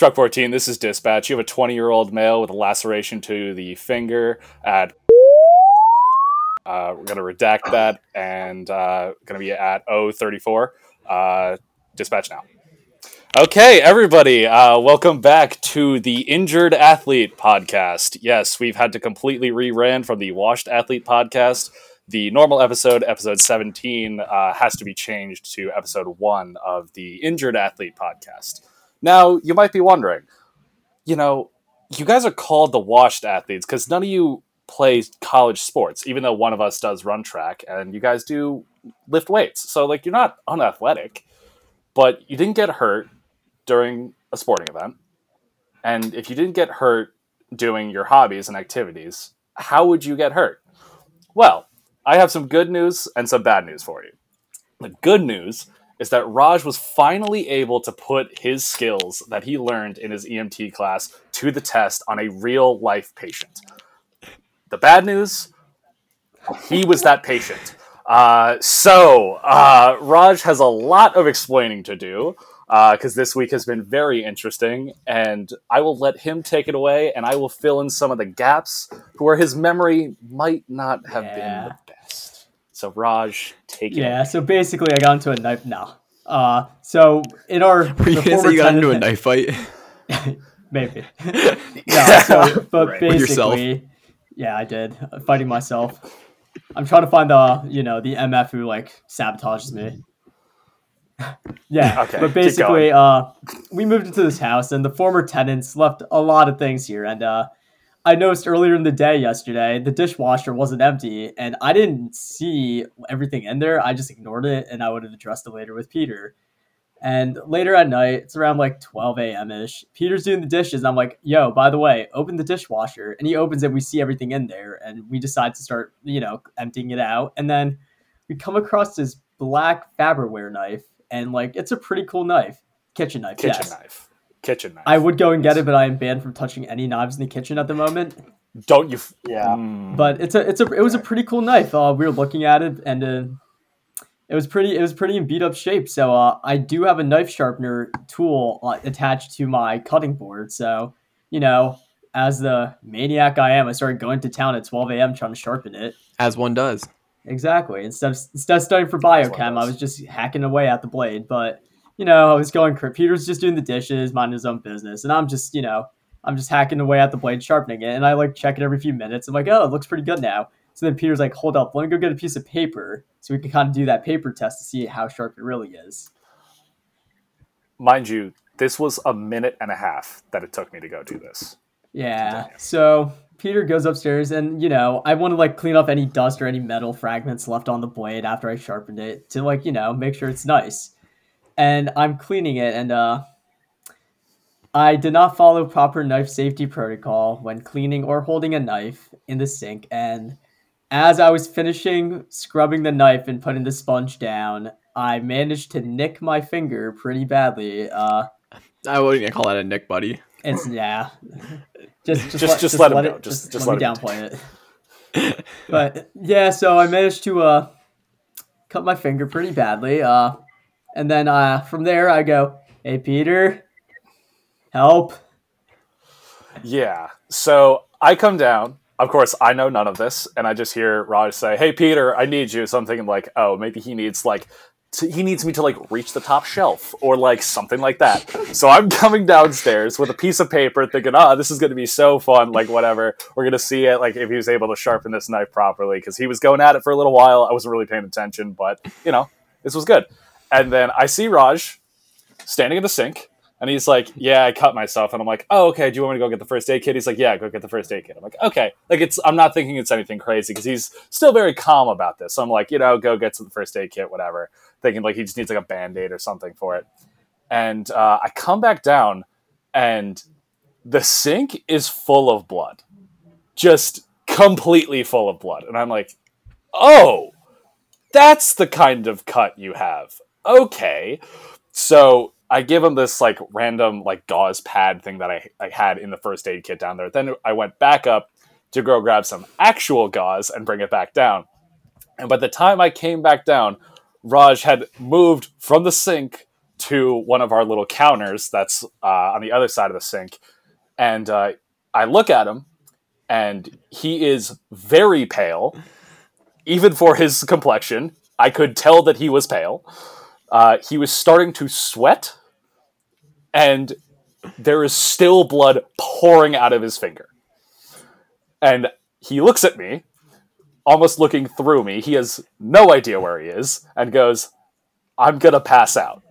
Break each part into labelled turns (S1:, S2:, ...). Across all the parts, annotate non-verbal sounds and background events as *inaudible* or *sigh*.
S1: Truck 14, this is dispatch. You have a 20 year old male with a laceration to the finger at. Uh, we're going to redact that and uh, going to be at 034. Uh, dispatch now. Okay, everybody, uh, welcome back to the Injured Athlete podcast. Yes, we've had to completely reran from the Washed Athlete podcast. The normal episode, episode 17, uh, has to be changed to episode one of the Injured Athlete podcast. Now, you might be wondering, you know, you guys are called the washed athletes because none of you play college sports, even though one of us does run track and you guys do lift weights. So, like, you're not unathletic, but you didn't get hurt during a sporting event. And if you didn't get hurt doing your hobbies and activities, how would you get hurt? Well, I have some good news and some bad news for you. The good news is that Raj was finally able to put his skills that he learned in his EMT class to the test on a real life patient. The bad news, he was that patient. Uh, so, uh, Raj has a lot of explaining to do because uh, this week has been very interesting, and I will let him take it away, and I will fill in some of the gaps where his memory might not have yeah. been the. So Raj, take
S2: it. Yeah. So basically, I got into a knife. No. Uh, so in our *laughs*
S3: Were you gonna say you got into a knife fight? *laughs*
S2: maybe. *laughs* yeah. So, but right. basically, yeah, I did fighting myself. I'm trying to find the you know the MF who like sabotages me. yeah, okay, but basically, uh, we moved into this house, and the former tenants left a lot of things here, and uh, I noticed earlier in the day yesterday the dishwasher wasn't empty, and I didn't see everything in there. I just ignored it, and I would have addressed it later with Peter. And later at night, it's around like 12 a.m. ish. Peter's doing the dishes. And I'm like, yo, by the way, open the dishwasher. And he opens it. We see everything in there. And we decide to start, you know, emptying it out. And then we come across this black Farberware knife. And like, it's a pretty cool knife. Kitchen knife.
S1: Kitchen
S2: yes.
S1: knife kitchen knife.
S2: I would go and get it, but I am banned from touching any knives in the kitchen at the moment.
S1: Don't you? F-
S2: yeah. Mm. But it's a it's a it was a pretty cool knife. Uh, we were looking at it and uh, it was pretty it was pretty in beat up shape. So uh, I do have a knife sharpener tool uh, attached to my cutting board. So you know, as the maniac I am, I started going to town at 12 a.m. trying to sharpen it.
S3: As one does.
S2: Exactly. Instead of instead of studying for biochem, I was just hacking away at the blade, but you know, I was going, Peter's just doing the dishes, minding his own business. And I'm just, you know, I'm just hacking away at the blade, sharpening it. And I like check it every few minutes. I'm like, oh, it looks pretty good now. So then Peter's like, hold up, let me go get a piece of paper so we can kind of do that paper test to see how sharp it really is.
S1: Mind you, this was a minute and a half that it took me to go do this.
S2: Yeah. So Peter goes upstairs and, you know, I want to like clean off any dust or any metal fragments left on the blade after I sharpened it to like, you know, make sure it's nice and I'm cleaning it, and uh, I did not follow proper knife safety protocol when cleaning or holding a knife in the sink. And as I was finishing scrubbing the knife and putting the sponge down, I managed to nick my finger pretty badly. Uh,
S3: I wouldn't call that a nick, buddy.
S2: It's yeah. *laughs* Just just,
S1: just, let, just, let, let it, Just, just, let,
S2: let me downplay it. *laughs* but yeah, so I managed to uh, cut my finger pretty badly. Uh, and then uh, from there, I go, hey, Peter, help.
S1: Yeah. So I come down. Of course, I know none of this, and I just hear Raj say, "Hey, Peter, I need you." So I'm thinking like, "Oh, maybe he needs like to, he needs me to like reach the top shelf or like something like that." So I'm *laughs* coming downstairs with a piece of paper, thinking, "Ah, oh, this is going to be so fun! Like whatever, we're going to see it. Like if he was able to sharpen this knife properly, because he was going at it for a little while. I wasn't really paying attention, but you know, this was good." And then I see Raj standing in the sink, and he's like, "Yeah, I cut myself." And I'm like, "Oh, okay. Do you want me to go get the first aid kit?" He's like, "Yeah, go get the first aid kit." I'm like, "Okay." Like it's, I'm not thinking it's anything crazy because he's still very calm about this. So I'm like, you know, go get some first aid kit, whatever. Thinking like he just needs like a band aid or something for it. And uh, I come back down, and the sink is full of blood, just completely full of blood. And I'm like, "Oh." That's the kind of cut you have okay. So I give him this like random like gauze pad thing that I, I had in the first aid kit down there. Then I went back up to go grab some actual gauze and bring it back down. And by the time I came back down, Raj had moved from the sink to one of our little counters that's uh, on the other side of the sink, and uh, I look at him, and he is very pale, even for his complexion. I could tell that he was pale. Uh, he was starting to sweat, and there is still blood pouring out of his finger. And he looks at me, almost looking through me. He has no idea where he is, and goes, I'm going to pass out.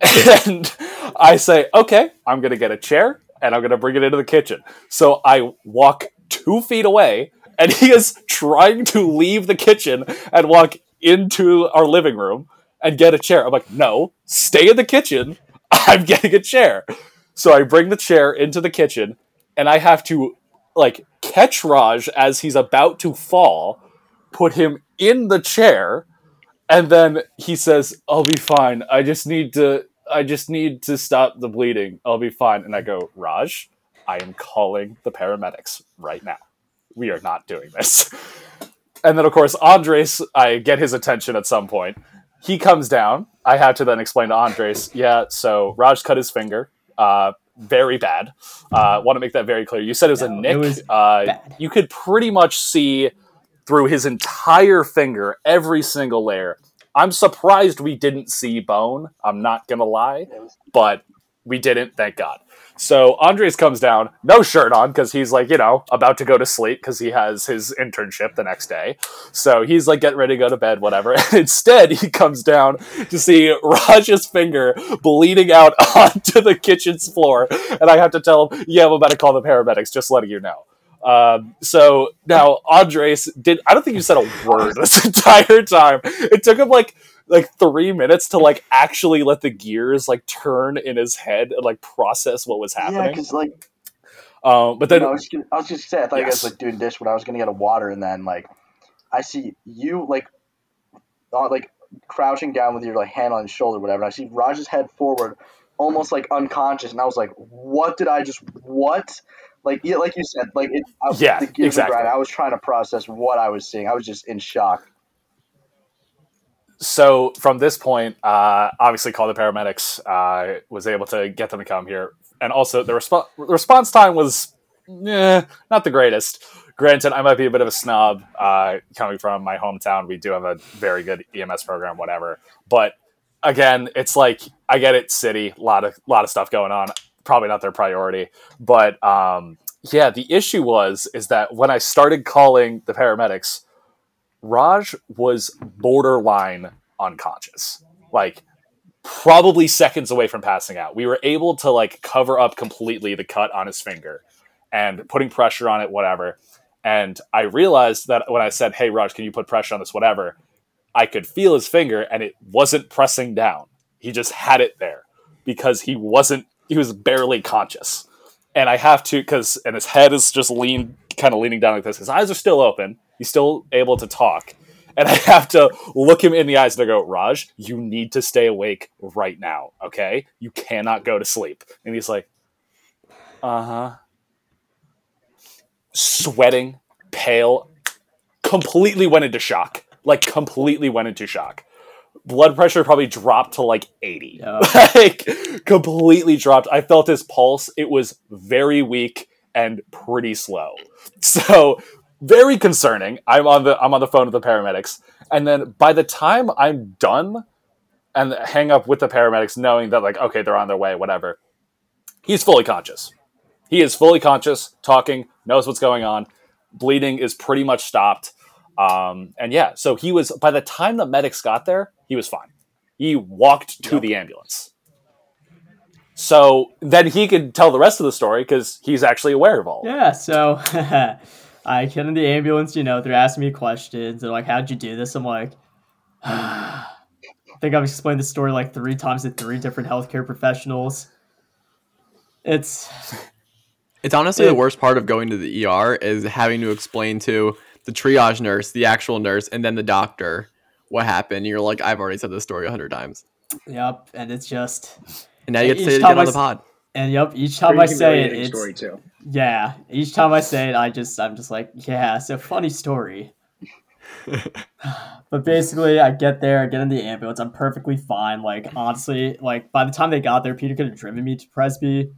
S1: *laughs* and I say, okay, I'm going to get a chair and I'm going to bring it into the kitchen. So I walk two feet away, and he is trying to leave the kitchen and walk into our living room and get a chair. I'm like, no, stay in the kitchen. *laughs* I'm getting a chair. So I bring the chair into the kitchen, and I have to like catch Raj as he's about to fall, put him in the chair, and then he says, "I'll be fine. I just need to I just need to stop the bleeding. I'll be fine." And I go, "Raj, I am calling the paramedics right now. We are not doing this." *laughs* And then of course, Andres, I get his attention at some point. He comes down. I have to then explain to Andres, "Yeah, so Raj cut his finger. Uh, very bad. Uh, Want to make that very clear. You said it was no, a nick. Was uh, you could pretty much see through his entire finger, every single layer. I'm surprised we didn't see bone. I'm not gonna lie, but we didn't. Thank God. So Andres comes down, no shirt on, because he's like, you know, about to go to sleep because he has his internship the next day. So he's like getting ready to go to bed, whatever. *laughs* And instead, he comes down to see Raj's finger bleeding out *laughs* onto the kitchen's floor. And I have to tell him, yeah, I'm about to call the paramedics, just letting you know. Um, so now Andres did. I don't think you said a word *laughs* this entire time. It took him like like three minutes to like actually let the gears like turn in his head and like process what was happening. Yeah,
S4: because like,
S1: um, but then
S4: you know, I, was gonna, I was just say I thought yes. you guys like doing dish when I was gonna get a water and then like I see you like uh, like crouching down with your like hand on his shoulder, whatever. And I see Raj's head forward, almost like unconscious, and I was like, "What did I just what?" Like yeah, like you said, like it, I,
S1: yeah, exactly.
S4: I was trying to process what I was seeing. I was just in shock.
S1: So from this point, uh, obviously, call the paramedics. Uh, was able to get them to come here, and also the, resp- the response time was eh, not the greatest. Granted, I might be a bit of a snob uh, coming from my hometown. We do have a very good EMS program, whatever. But again, it's like I get it, city, a lot of lot of stuff going on probably not their priority. But um, yeah, the issue was is that when I started calling the paramedics, Raj was borderline unconscious, like probably seconds away from passing out. We were able to like cover up completely the cut on his finger and putting pressure on it, whatever. And I realized that when I said, "Hey, Raj, can you put pressure on this?" Whatever, I could feel his finger, and it wasn't pressing down. He just had it there because he wasn't he was barely conscious. And I have to because and his head is just lean kind of leaning down like this. His eyes are still open. He's still able to talk. And *laughs* I have to look him in the eyes and I go, Raj, you need to stay awake right now, okay? You cannot go to sleep. And he's like, uh-huh. Sweating, pale, completely went into shock. Like completely went into shock blood pressure probably dropped to like 80. Yeah. *laughs* like completely dropped. I felt his pulse. It was very weak and pretty slow. So very concerning. I'm on the I'm on the phone with the paramedics. And then by the time I'm done and hang up with the paramedics knowing that like okay, they're on their way, whatever. He's fully conscious. He is fully conscious, talking, knows what's going on. Bleeding is pretty much stopped. Um, and yeah, so he was by the time the medics got there, he was fine. He walked to yep. the ambulance. So then he could tell the rest of the story because he's actually aware of all.
S2: Yeah. So *laughs* I get in the ambulance. You know, they're asking me questions. They're like, "How'd you do this?" I'm like, *sighs* I think I've explained the story like three times to three different healthcare professionals. It's *laughs*
S3: it's honestly it, the worst part of going to the ER is having to explain to the triage nurse, the actual nurse, and then the doctor what happened. You're like, I've already said this story a hundred times.
S2: Yep, and it's just.
S3: And now you get to say it again on the pod.
S2: And yep, each time I say it, it's story too. Yeah, each time I say it, I just I'm just like, yeah, it's a funny story. *laughs* but basically, I get there, I get in the ambulance, I'm perfectly fine. Like honestly, like by the time they got there, Peter could have driven me to Presby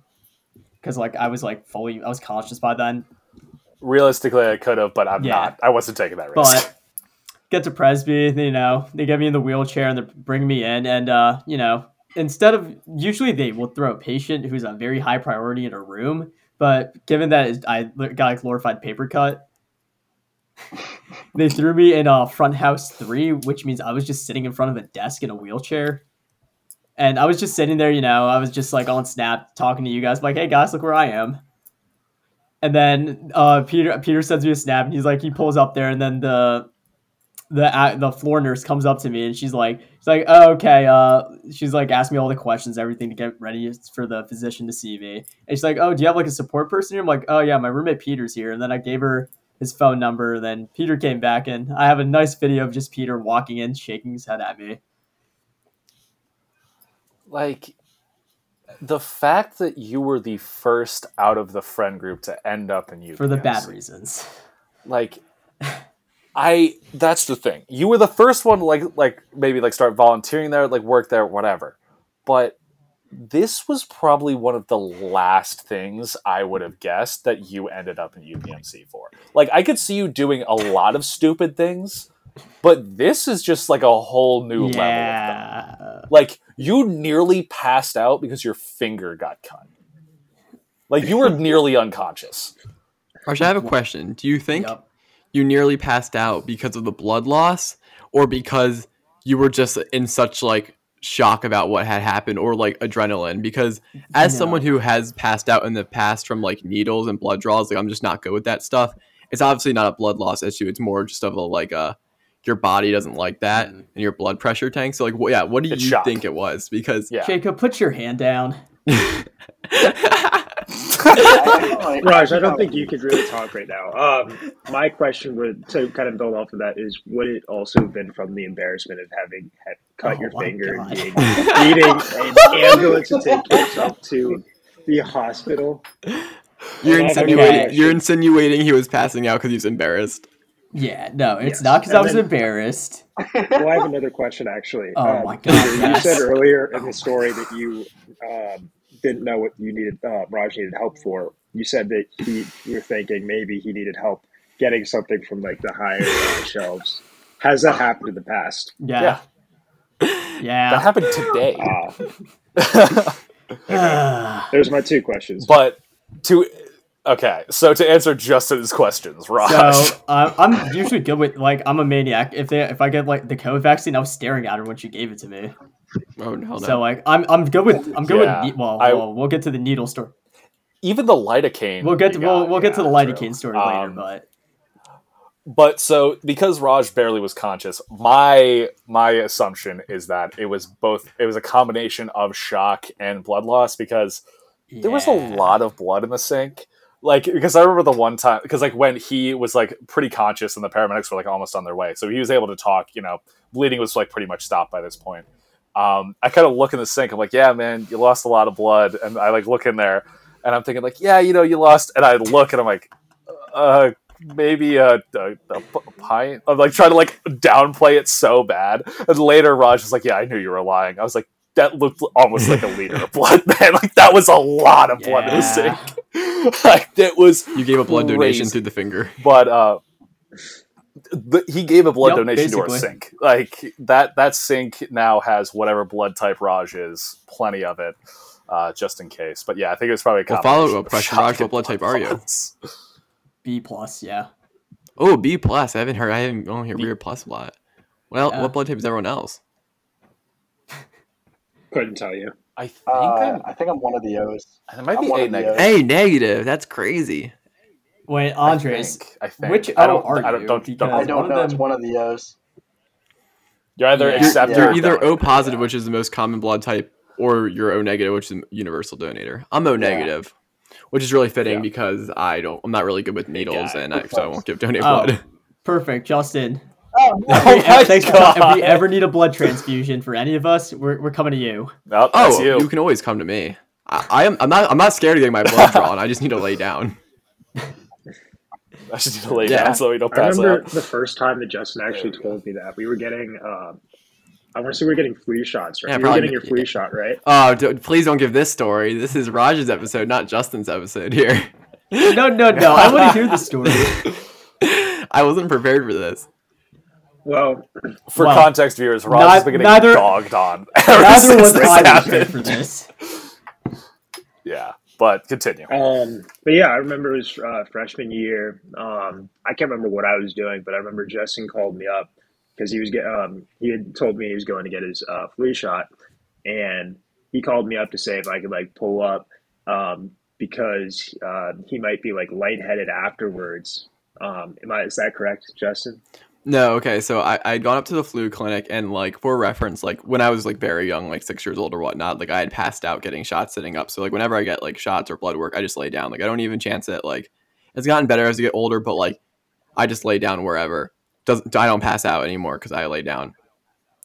S2: because like I was like fully, I was conscious by then.
S1: Realistically, I could have, but I'm yeah. not. I wasn't taking that risk. But
S2: get to Presby, you know, they get me in the wheelchair and they bring me in, and uh, you know, instead of usually they will throw a patient who's a very high priority in a room, but given that I got a glorified paper cut, they threw me in a front house three, which means I was just sitting in front of a desk in a wheelchair. And I was just sitting there, you know, I was just like on Snap talking to you guys, like, hey guys, look where I am. And then uh, Peter Peter sends me a snap and he's like he pulls up there and then the the the floor nurse comes up to me and she's like she's like oh, okay uh she's like asking me all the questions everything to get ready for the physician to see me. And she's like oh do you have like a support person here? I'm like oh yeah my roommate Peter's here. And then I gave her his phone number then Peter came back and I have a nice video of just Peter walking in shaking his head at me.
S1: Like the fact that you were the first out of the friend group to end up in you
S2: for the bad reasons
S1: like *laughs* I that's the thing. You were the first one like like maybe like start volunteering there, like work there, whatever. But this was probably one of the last things I would have guessed that you ended up in UPMC for. Like I could see you doing a lot of stupid things, but this is just like a whole new yeah. level. Like you nearly passed out because your finger got cut. Like you were nearly unconscious.
S3: Arch, I have a question. Do you think yep you nearly passed out because of the blood loss or because you were just in such like shock about what had happened or like adrenaline because as no. someone who has passed out in the past from like needles and blood draws like i'm just not good with that stuff it's obviously not a blood loss issue it's more just of a like a uh, your body doesn't like that mm. and your blood pressure tank so like well, yeah what do it's you shock. think it was because
S2: yeah. jacob put your hand down *laughs*
S5: Raj, I don't think you could really talk right now. Um, my question would to kind of build off of that is: Would it also have been from the embarrassment of having cut oh your finger God. and being, *laughs* needing an ambulance to take yourself to the hospital?
S3: You're insinuating. You're insinuating he was passing out because he was embarrassed.
S2: Yeah, no, it's yes. not because I was then, embarrassed. *laughs*
S5: Well, I have another question actually.
S2: Oh um, my god! You
S5: yes. said earlier in the story that you um, didn't know what you needed, uh, Raj needed help for. You said that he, you're thinking maybe he needed help getting something from like the higher shelves. Has that happened in the past?
S2: Yeah.
S1: Yeah. yeah. That happened today.
S5: Uh, *laughs* *laughs* *sighs* There's my two questions.
S1: But to okay, so to answer Justin's questions, Raj. So
S2: uh, I'm usually good with like I'm a maniac. If they if I get like the COVID vaccine, I was staring at her when she gave it to me. Oh no! So like I'm I'm good with I'm good yeah, with well, I, well we'll get to the needle story.
S1: Even the lidocaine.
S2: We'll get to got, we'll, we'll yeah, get to the lidocaine story um, later, but
S1: but so because Raj barely was conscious, my my assumption is that it was both it was a combination of shock and blood loss because yeah. there was a lot of blood in the sink. Like because I remember the one time because like when he was like pretty conscious and the paramedics were like almost on their way, so he was able to talk. You know, bleeding was like pretty much stopped by this point um, I kind of look in the sink. I'm like, yeah, man, you lost a lot of blood. And I like look in there and I'm thinking like, yeah, you know, you lost. And I look and I'm like, uh, maybe a, a, a, pint. I'm like trying to like downplay it so bad. And later Raj was like, yeah, I knew you were lying. I was like, that looked almost like a liter of blood, *laughs* man. Like that was a lot of blood yeah. in the sink. *laughs* like that was
S3: you gave a blood crazy. donation through the finger.
S1: But uh, the, he gave a blood yep, donation basically. to our sink. Like that that sink now has whatever blood type Raj is, plenty of it, uh, just in case. But yeah, I think it was probably a well, follow up question.
S3: Raj, what blood type are you?
S2: B plus, yeah.
S3: Oh, B plus. I haven't heard. I haven't only heard B plus a lot. Well, yeah. what blood type is everyone else?
S5: Couldn't tell you.
S1: I think uh,
S4: i think I'm one of the O's.
S1: It might I'm be A negative.
S3: A negative. That's crazy.
S2: Wait, Andres, I think, I think. which O I don't, are I don't, you? Don't,
S4: don't, I don't know. Them... It's one of the O's.
S1: You're either
S3: yeah. accept yeah. You're either O positive, yeah. which is the most common blood type, or you're O negative, which is universal donator. I'm O negative, which is really fitting because I don't. I'm not really good with needles, and I, so I won't give donate oh, blood. *laughs*
S2: Perfect, Justin. Oh, no. oh my Thanks *laughs* God. if we ever need a blood transfusion for any of us, we're, we're coming to you.
S1: Nope, oh,
S3: you. you. can always come to me. I, I am. I'm not. I'm not scared of getting my blood drawn. I just need to lay down. *laughs*
S1: I just need to lay yeah. down so we don't pass
S5: I remember
S1: out.
S5: the first time that Justin actually told me that we were getting. Um, I want to say we are getting flu shots, right? Yeah, you were getting your flu yeah. shot, right?
S3: Oh, please don't give this story. This is Raj's episode, not Justin's episode here.
S2: no, no, no. I want to hear the *laughs* story.
S3: I wasn't prepared for this.
S5: Well,
S1: for well, context viewers, Raj has been getting neither, dogged on. *laughs*
S2: Neither was I prepared for this. *laughs*
S1: Yeah, but continue.
S5: Um, but yeah, I remember it was uh, freshman year. Um, I can't remember what I was doing, but I remember Justin called me up because he was get, um, he had told me he was going to get his uh, flu shot, and he called me up to say if I could like pull up um, because uh, he might be like lightheaded afterwards. Um, am I is that correct, Justin?
S3: No, okay. So I I'd gone up to the flu clinic and like for reference, like when I was like very young, like six years old or whatnot, like I had passed out getting shots sitting up. So like whenever I get like shots or blood work, I just lay down. Like I don't even chance it. Like it's gotten better as you get older, but like I just lay down wherever. Doesn't I don't pass out anymore because I lay down.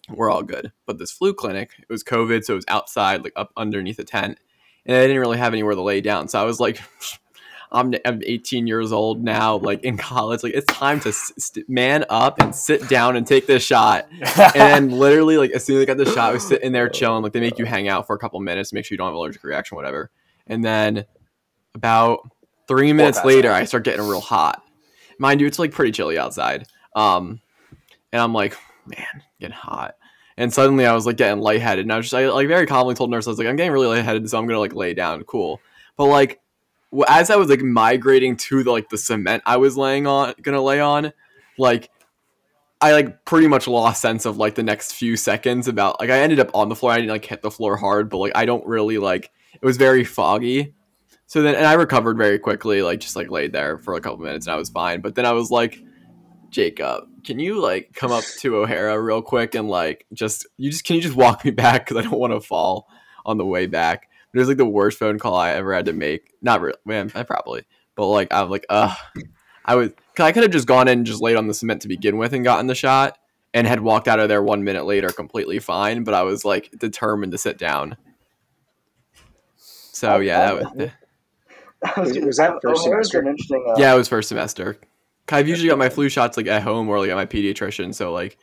S3: We're all good. But this flu clinic, it was COVID, so it was outside, like up underneath a tent, and I didn't really have anywhere to lay down. So I was like. *laughs* I'm, I'm 18 years old now, like in college. Like it's time to st- man up and sit down and take this shot. *laughs* and literally, like as soon as I got the shot, I was sitting there chilling. Like they make you hang out for a couple minutes, make sure you don't have allergic reaction, whatever. And then about three minutes later, I start getting real hot. Mind you, it's like pretty chilly outside. Um, and I'm like, man, getting hot. And suddenly I was like getting lightheaded, and I was just I, like very calmly told nurse I was like, I'm getting really lightheaded, so I'm gonna like lay down. Cool. But like as I was like migrating to the like the cement I was laying on, gonna lay on, like I like pretty much lost sense of like the next few seconds about like I ended up on the floor. I didn't like hit the floor hard, but like I don't really like it was very foggy. So then and I recovered very quickly, like just like laid there for a couple minutes and I was fine. But then I was like, Jacob, can you like come up to O'Hara real quick and like just you just can you just walk me *laughs* back because I don't want to fall on the way back. It was like the worst phone call I ever had to make. Not really, man. I probably, but like I'm like, ugh. I would. I could have just gone in and just laid on the cement to begin with and gotten the shot, and had walked out of there one minute later completely fine. But I was like determined to sit down. So yeah, that was.
S5: Was, was that first semester?
S3: Uh, yeah, it was first semester. I've usually got my flu shots like at home or like at my pediatrician, so like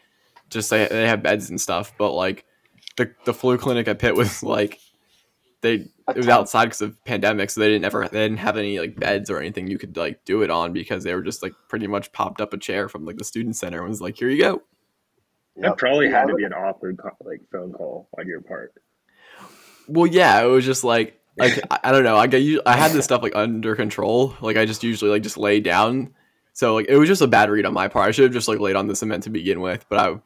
S3: just they, they have beds and stuff. But like the the flu clinic at Pitt was like they it was outside because of pandemic, so they didn't ever they didn't have any like beds or anything you could like do it on because they were just like pretty much popped up a chair from like the student center and was like, here you go.
S5: That probably had to be an awkward like phone call on your part.
S3: Well, yeah, it was just like like *laughs* I, don't know. I get I had this stuff like under control. Like I just usually like just lay down. So like it was just a bad read on my part. I should have just like laid on the cement to begin with, but I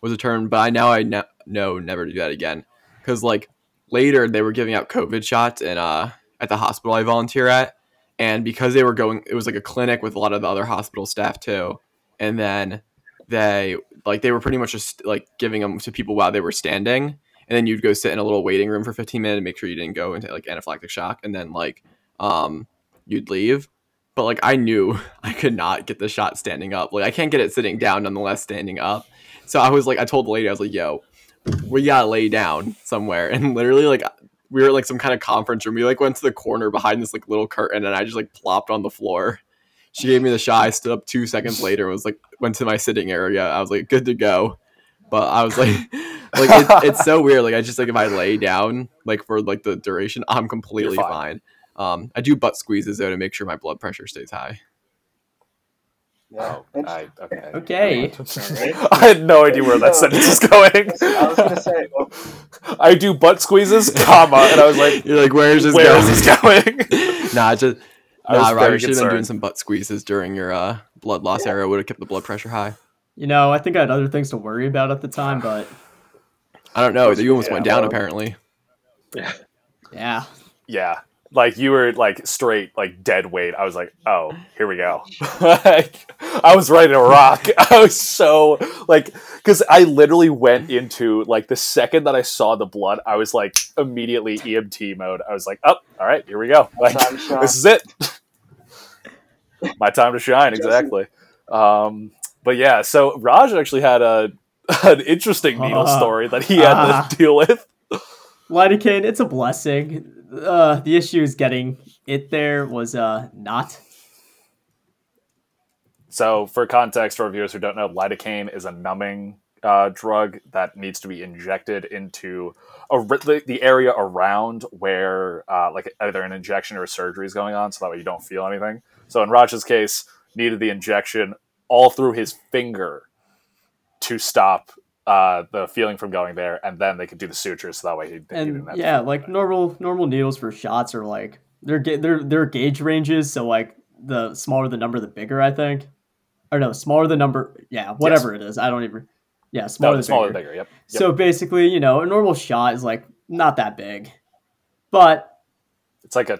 S3: was a turn. But I now I ne- know never to do that again because like later they were giving out COVID shots and uh, at the hospital I volunteer at, and because they were going, it was like a clinic with a lot of the other hospital staff too, and then they like they were pretty much just like giving them to people while they were standing, and then you'd go sit in a little waiting room for 15 minutes to make sure you didn't go into like anaphylactic shock, and then like um you'd leave. But like I knew *laughs* I could not get the shot standing up. Like I can't get it sitting down, nonetheless standing up. So I was like, I told the lady, I was like, "Yo, we gotta lay down somewhere. And literally like we were like some kind of conference room. We like went to the corner behind this like little curtain and i just like plopped on the floor. She gave me the shot. I stood up two seconds later was like went to my sitting area. I was like good to go. But i was like *laughs* like it, it's so weird. Like i just like if i lay down like for like the duration i'm completely fine. fine. Um i do butt squeezes though to make sure my blood pressure stays high
S1: yeah. Oh, I, okay.
S2: Okay. *laughs*
S1: I had no idea where that sentence was going.
S4: I was gonna say. Well, *laughs*
S1: I do butt squeezes, comma, and I was like,
S3: "You're like, where is this
S1: where
S3: going?
S1: Is this going? *laughs*
S3: nah, just nah. Roger should have been doing some butt squeezes during your uh, blood loss yeah. era. Would have kept the blood pressure high.
S2: You know, I think I had other things to worry about at the time, but
S3: I don't know. You almost yeah, went down, well, apparently.
S2: Yeah. Yeah.
S1: Yeah like you were like straight like dead weight. I was like oh here we go. *laughs* Like i was ready to rock. *laughs* I was so like because i literally went into like the second that i saw the blood i was like immediately emt mode. I was like oh all right here we go. Like this is it. My time to shine exactly. Um but yeah so raj actually had a *laughs* an interesting needle uh, story that he had uh, to deal with.
S2: Lidocaine it's a blessing uh, the issue is getting it there was uh not.
S1: So, for context, for viewers who don't know, lidocaine is a numbing uh, drug that needs to be injected into a, the, area around where, uh, like, either an injection or a surgery is going on, so that way you don't feel anything. So, in Raj's case, needed the injection all through his finger to stop uh, the feeling from going there, and then they could do the sutures so that way he.
S2: And he yeah, like normal normal needles for shots are like they're they're they're gauge ranges. So like the smaller the number, the bigger. I think, or no, smaller the number. Yeah, whatever yes. it is. I don't even. Yeah, smaller no, the smaller bigger. bigger. Yep. yep. So basically, you know, a normal shot is like not that big, but
S1: it's like a.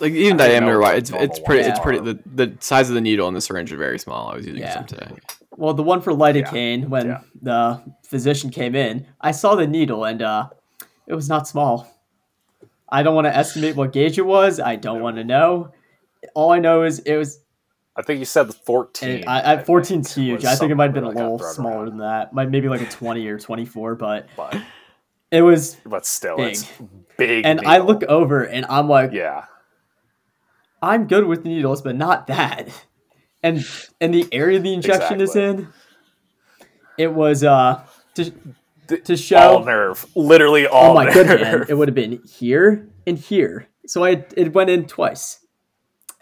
S3: like even diameter wise, it's it's pretty. It's pretty. The, the size of the needle and the syringe are very small. I was using yeah. some today.
S2: Well, the one for lidocaine, yeah. when yeah. the physician came in, I saw the needle and uh, it was not small. I don't want to estimate what gauge it was. I don't want to know. All I know is it was.
S1: I think you said 14.
S2: I, I, 14's huge. I think it might have been like a little smaller around. than that. Might maybe like a 20 or 24, but, but it was.
S1: But still, big. it's big.
S2: And needle. I look over and I'm like,
S1: yeah,
S2: I'm good with needles, but not that and and the area the injection exactly. is in, it was uh to to show
S1: all nerve, literally all. Oh my *laughs* nerve. goodness,
S2: it would have been here and here. So I it went in twice,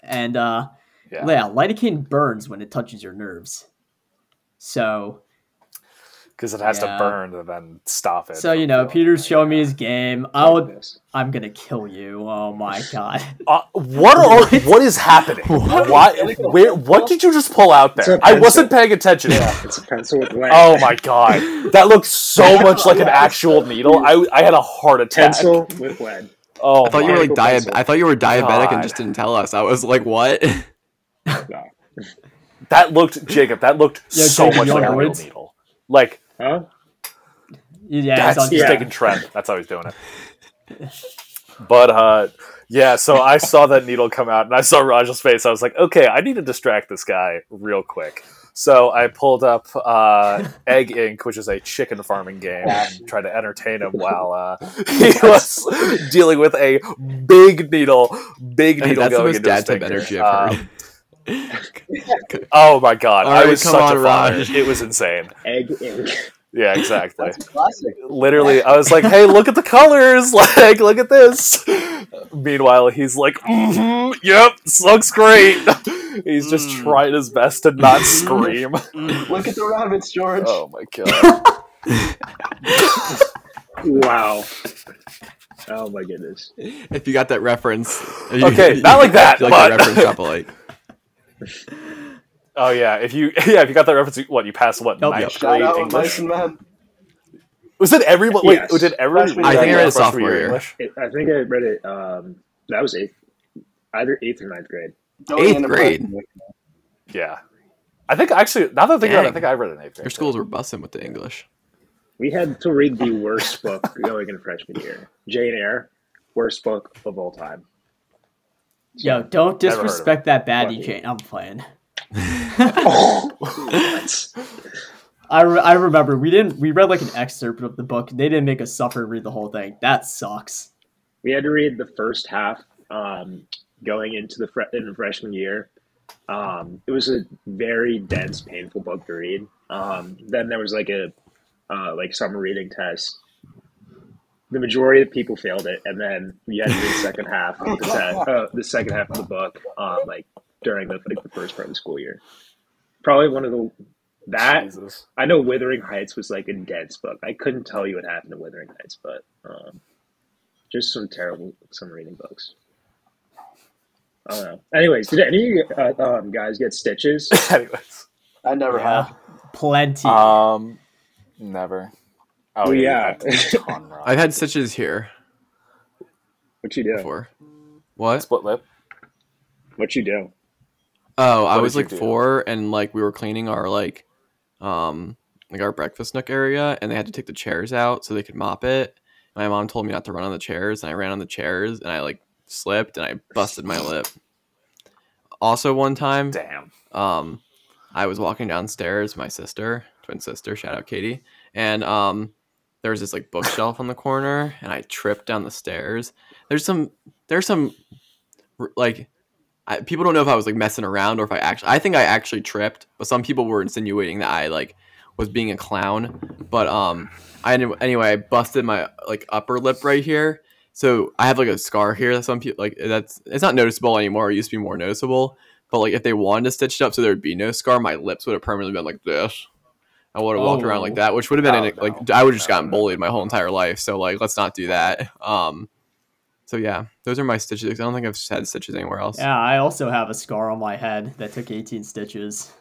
S2: and uh, yeah, yeah lidocaine burns when it touches your nerves. So
S1: because it has yeah. to burn and then stop it.
S2: So you know, Peter's showing me his game. I'll, I'm gonna kill you. Oh my *laughs* god!
S1: Uh, what are *laughs* what is happening? Why? Where? What did you just pull out there? I wasn't paying attention.
S5: Yeah, it's a pencil with lead.
S1: Oh my god, that looks so *laughs* much like an actual needle. I I had a heart attack.
S5: Pencil with lead.
S3: Oh, I thought you were like diabetic. I thought you were diabetic god. and just didn't tell us. I was like, what?
S1: that looked Jacob. That looked yeah, so much like a real needle. Like Huh?
S2: Yeah,
S1: that's he's yeah. taking Trent. That's how he's doing it. *laughs* But uh, yeah, so I saw that needle come out, and I saw Raj's face. I was like, okay, I need to distract this guy real quick. So I pulled up uh, Egg Inc., which is a chicken farming game, and tried to entertain him while uh, *laughs* he was dealing with a big needle, big needle hey, going into his finger. energy I've heard. *laughs* oh my god! Right, I was such on, a fire. It was insane.
S5: Egg Inc.
S1: Yeah, exactly. That's classic. Literally, I was like, "Hey, look at the colors! *laughs* Like, look at this." Meanwhile, he's like, mm-hmm, "Yep, this looks great." *laughs* he's just mm. trying his best to not scream.
S4: look at the rabbits, George.
S1: Oh my god!
S5: wow. Oh my goodness!
S3: If you got that reference,
S1: okay, you, not like that. like but... reference, drop a like. Oh yeah, if you *laughs* yeah if you got that reference, what you passed what nope, ninth grade English? Man. Was it everyone? Wait, yes. did everyone?
S3: I think I read it sophomore year. English?
S5: It, I think I read it. Um, that was eighth, either eighth or ninth grade.
S3: Eighth grade.
S1: Yeah, I think actually now that I think about it, I think I read it in eighth grade.
S3: Your schools were busting with the English.
S5: We had to read the worst book *laughs* going in freshman year, Jane Eyre, worst book of all time.
S2: Yo, don't disrespect that baddie Jane. I'm playing. oh, *laughs* I, re- I remember we didn't we read like an excerpt of the book. They didn't make us suffer read the whole thing. That sucks.
S5: We had to read the first half um, going into the fre- in the freshman year. Um, it was a very dense, painful book to read. Um, then there was like a uh, like summer reading test the majority of people failed it, and then we had to do the second half of the set, *laughs* uh, the second half of the book, um, like during the like the first part of the school year. Probably one of the that Jesus. I know Wuthering Heights was like a dense book. I couldn't tell you what happened to Wuthering Heights, but um, just some terrible some reading books. I don't know. Anyways, did any of you uh, um, guys get stitches? *laughs*
S1: Anyways,
S4: I never yeah. have.
S2: Plenty.
S1: Um, never.
S5: Oh yeah, *laughs*
S3: I've had stitches here.
S5: What you do?
S3: Before. What?
S1: Split lip.
S5: What you do?
S3: Oh, what I was like four, and like we were cleaning our like, um, like our breakfast nook area, and they had to take the chairs out so they could mop it. My mom told me not to run on the chairs, and I ran on the chairs, and I like slipped, and I busted my lip. Also, one time,
S1: damn,
S3: um, I was walking downstairs, my sister, twin sister, shout out Katie, and um, there was this like bookshelf on the corner and I tripped down the stairs. There's some there's some like I, people don't know if I was like messing around or if I actually. I think I actually tripped, but some people were insinuating that I like was being a clown. But um, I anyway, I busted my like upper lip right here, so I have like a scar here. That some people like that's it's not noticeable anymore. It used to be more noticeable. But like if they wanted to stitch it up so there would be no scar, my lips would have permanently been like this. I would have oh. walked around like oh. that, which would have been no, like I would have just gotten bullied my whole entire life. So like let's not do that. Um, so yeah, those are my stitches. I don't think I've had stitches anywhere else.
S2: Yeah, I also have a scar on my head that took 18 stitches.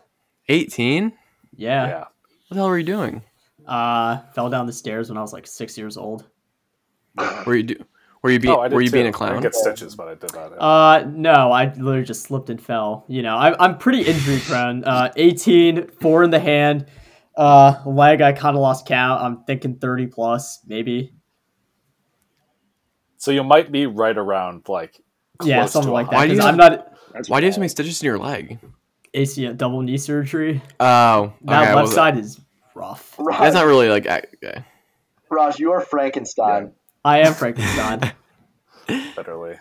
S3: 18?
S2: Yeah. Yeah. What
S3: the hell were you doing?
S2: Uh, fell down the stairs when I was like six years old.
S3: Were you do? Were you being? Oh, were you too. being a clown? I
S1: get stitches, but I did not.
S2: Uh, no, I literally just slipped and fell. You know, I, I'm pretty injury prone. Uh, 18, four in the hand. Uh, leg, I kind of lost count. I'm thinking 30 plus, maybe.
S1: So you might be right around like
S2: yeah, something like that. Why do you, I'm not.
S3: Why do you have so many stitches in your leg?
S2: ACL double knee surgery.
S3: Oh,
S2: that okay, left side is rough.
S3: Raj, That's not really like okay.
S4: Raj, you are Frankenstein. Yeah.
S2: I am Frankenstein. *laughs*
S1: Literally,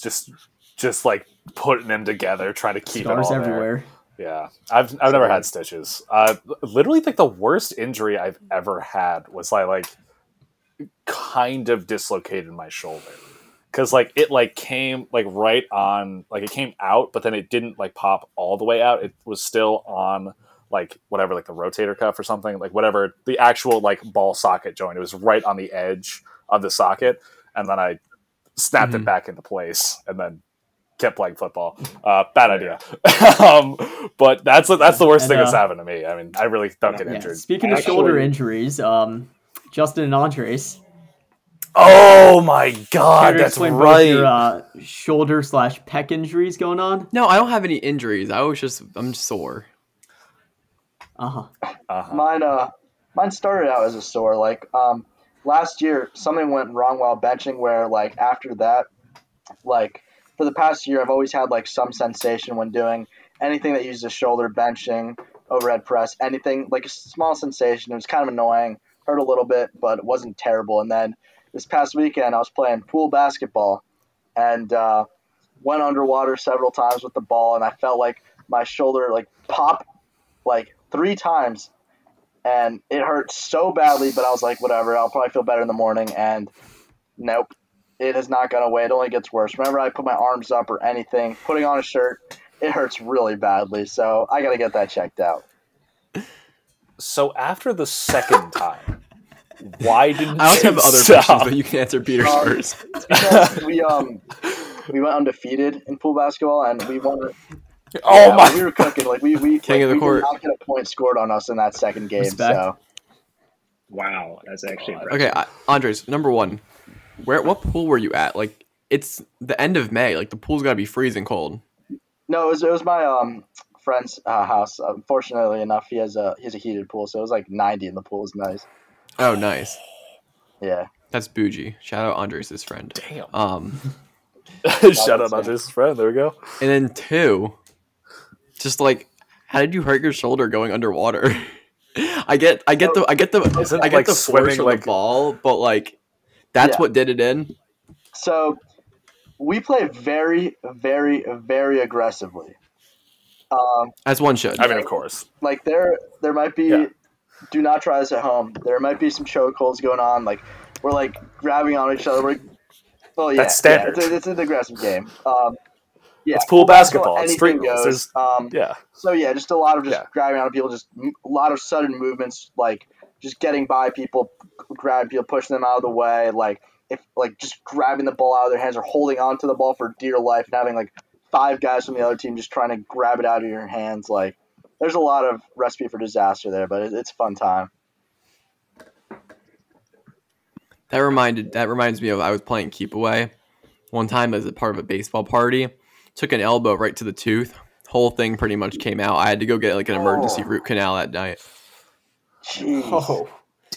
S1: just just like putting them together, trying to keep Scars it all everywhere. There. Yeah, I've I've never had stitches. Uh, literally, like the worst injury I've ever had was I like kind of dislocated my shoulder because like it like came like right on like it came out but then it didn't like pop all the way out it was still on like whatever like the rotator cuff or something like whatever the actual like ball socket joint it was right on the edge of the socket and then i snapped mm-hmm. it back into place and then kept playing football uh, bad idea *laughs* um, but that's that's the worst and, thing uh, that's happened to me i mean i really don't get yeah, injured
S2: speaking of shoulder injuries um Justin and Andres.
S1: Oh my god, that's right. Your, uh,
S2: shoulder slash pec injuries going on?
S3: No, I don't have any injuries. I was just I'm sore.
S2: Uh huh.
S4: Uh-huh. Mine uh, mine started out as a sore. Like um, last year something went wrong while benching. Where like after that, like for the past year, I've always had like some sensation when doing anything that uses shoulder benching, overhead press, anything like a small sensation. It was kind of annoying hurt a little bit, but it wasn't terrible. And then this past weekend, I was playing pool basketball and uh, went underwater several times with the ball, and I felt like my shoulder like pop like three times, and it hurt so badly. But I was like, whatever, I'll probably feel better in the morning. And nope, it has not gone away. It only gets worse. Whenever I put my arms up or anything, putting on a shirt, it hurts really badly. So I got to get that checked out.
S1: So after the second *laughs* time, why didn't
S3: I also have other stop? questions, but you can answer Peter's um, first.
S4: because we um we went undefeated in pool basketball and we won.
S1: Oh yeah, my!
S4: We were cooking like we we
S3: king like, of the
S4: we
S3: court.
S4: Did not get a point scored on us in that second game. Respect. So
S5: wow, that's actually
S3: okay. Andres, number one, where what pool were you at? Like it's the end of May. Like the pool's got to be freezing cold.
S4: No, it was, it was my um friend's uh, house. Unfortunately enough, he has a he has a heated pool, so it was like 90 in the pool. It was nice.
S3: Oh, nice.
S4: Yeah.
S3: That's bougie. Shout out Andres' friend.
S1: Damn.
S3: Um, *laughs*
S1: Shout out Andres' friend. There we go.
S3: And then two, just like, how did you hurt your shoulder going underwater? *laughs* I get, I get the, I get the, I get like the swimming like the ball, but like, that's yeah. what did it in.
S4: So, we play very, very, very aggressively.
S3: Um, As one should.
S1: I mean, of course.
S4: Like there, there might be. Yeah. Do not try this at home. There might be some chokeholds going on. Like we're like grabbing on each other. We're, well, yeah,
S1: That's standard.
S4: Yeah, it's, a, it's, an aggressive game. Um, yeah,
S1: it's pool basketball. It's street goes. Um, yeah.
S4: So yeah, just a lot of just yeah. grabbing on people, just a lot of sudden movements, like just getting by people, grabbing people, pushing them out of the way, like if like just grabbing the ball out of their hands or holding on to the ball for dear life and having like five guys from the other team just trying to grab it out of your hands. Like, there's a lot of recipe for disaster there, but it's a fun time.
S3: That reminded that reminds me of I was playing keep away one time as a part of a baseball party. Took an elbow right to the tooth. Whole thing pretty much came out. I had to go get like an emergency oh. root canal that night.
S4: Jeez. Oh.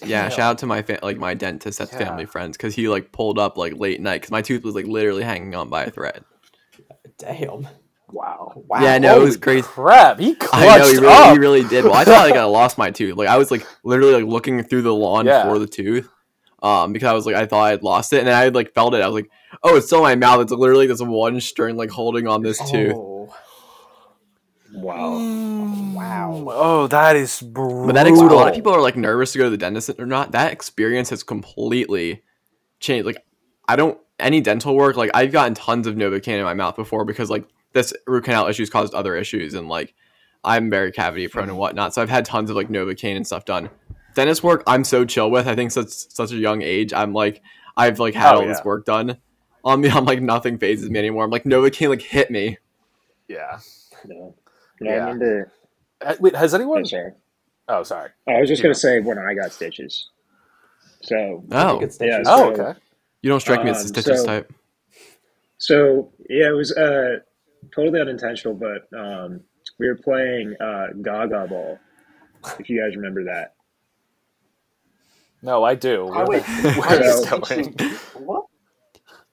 S3: Yeah, shout out to my fa- like my dentist that's yeah. family friends because he like pulled up like late night because my tooth was like literally hanging on by a thread.
S2: Damn.
S1: Wow. Wow.
S3: Yeah, no, Holy it was crazy.
S1: Crap. He clutched
S3: I know, he really,
S1: up.
S3: he really did. Well, I thought like I *laughs* lost my tooth. Like I was like literally like looking through the lawn yeah. for the tooth. um, because I was like, I thought I had lost it, and then I had like felt it. I was like, oh, it's still in my mouth. It's literally this one string like holding on this tooth.
S5: Wow.
S2: wow. Mm.
S1: Oh, that is brutal.
S3: But that ex- a lot of people are like nervous to go to the dentist or not. That experience has completely changed. Like, I don't any dental work. Like, I've gotten tons of novocaine in my mouth before because like this root canal issues caused other issues, and like I'm very cavity prone and whatnot. So I've had tons of like novocaine and stuff done. Dentist work, I'm so chill with. I think such such a young age. I'm like I've like had
S1: Oh,
S3: all
S1: yeah.
S3: this work done on me. *laughs* I'm like nothing phases me anymore. I'm like novocaine like hit me.
S1: Yeah.
S5: No. No,
S1: Yeah.
S5: I remember.
S1: Uh, Wait, has
S5: Oh,
S1: anyone?
S5: sorry.
S1: Oh, sorry.
S5: I was just
S1: Yeah.
S5: gonna say when I got stitches. So
S3: Oh,
S2: Good
S5: yeah,
S2: stitches.
S1: Oh,
S5: So-
S1: okay.
S3: you don't strike me as
S5: Um,
S3: a stitches
S5: so-
S3: type.
S5: So yeah, it was uh, totally unintentional, but um, we were playing uh, Gaga Ball. If you guys remember that,
S1: No, I do.
S4: Oh, wait.
S1: Where is
S5: So-
S1: this going?
S4: What? *laughs*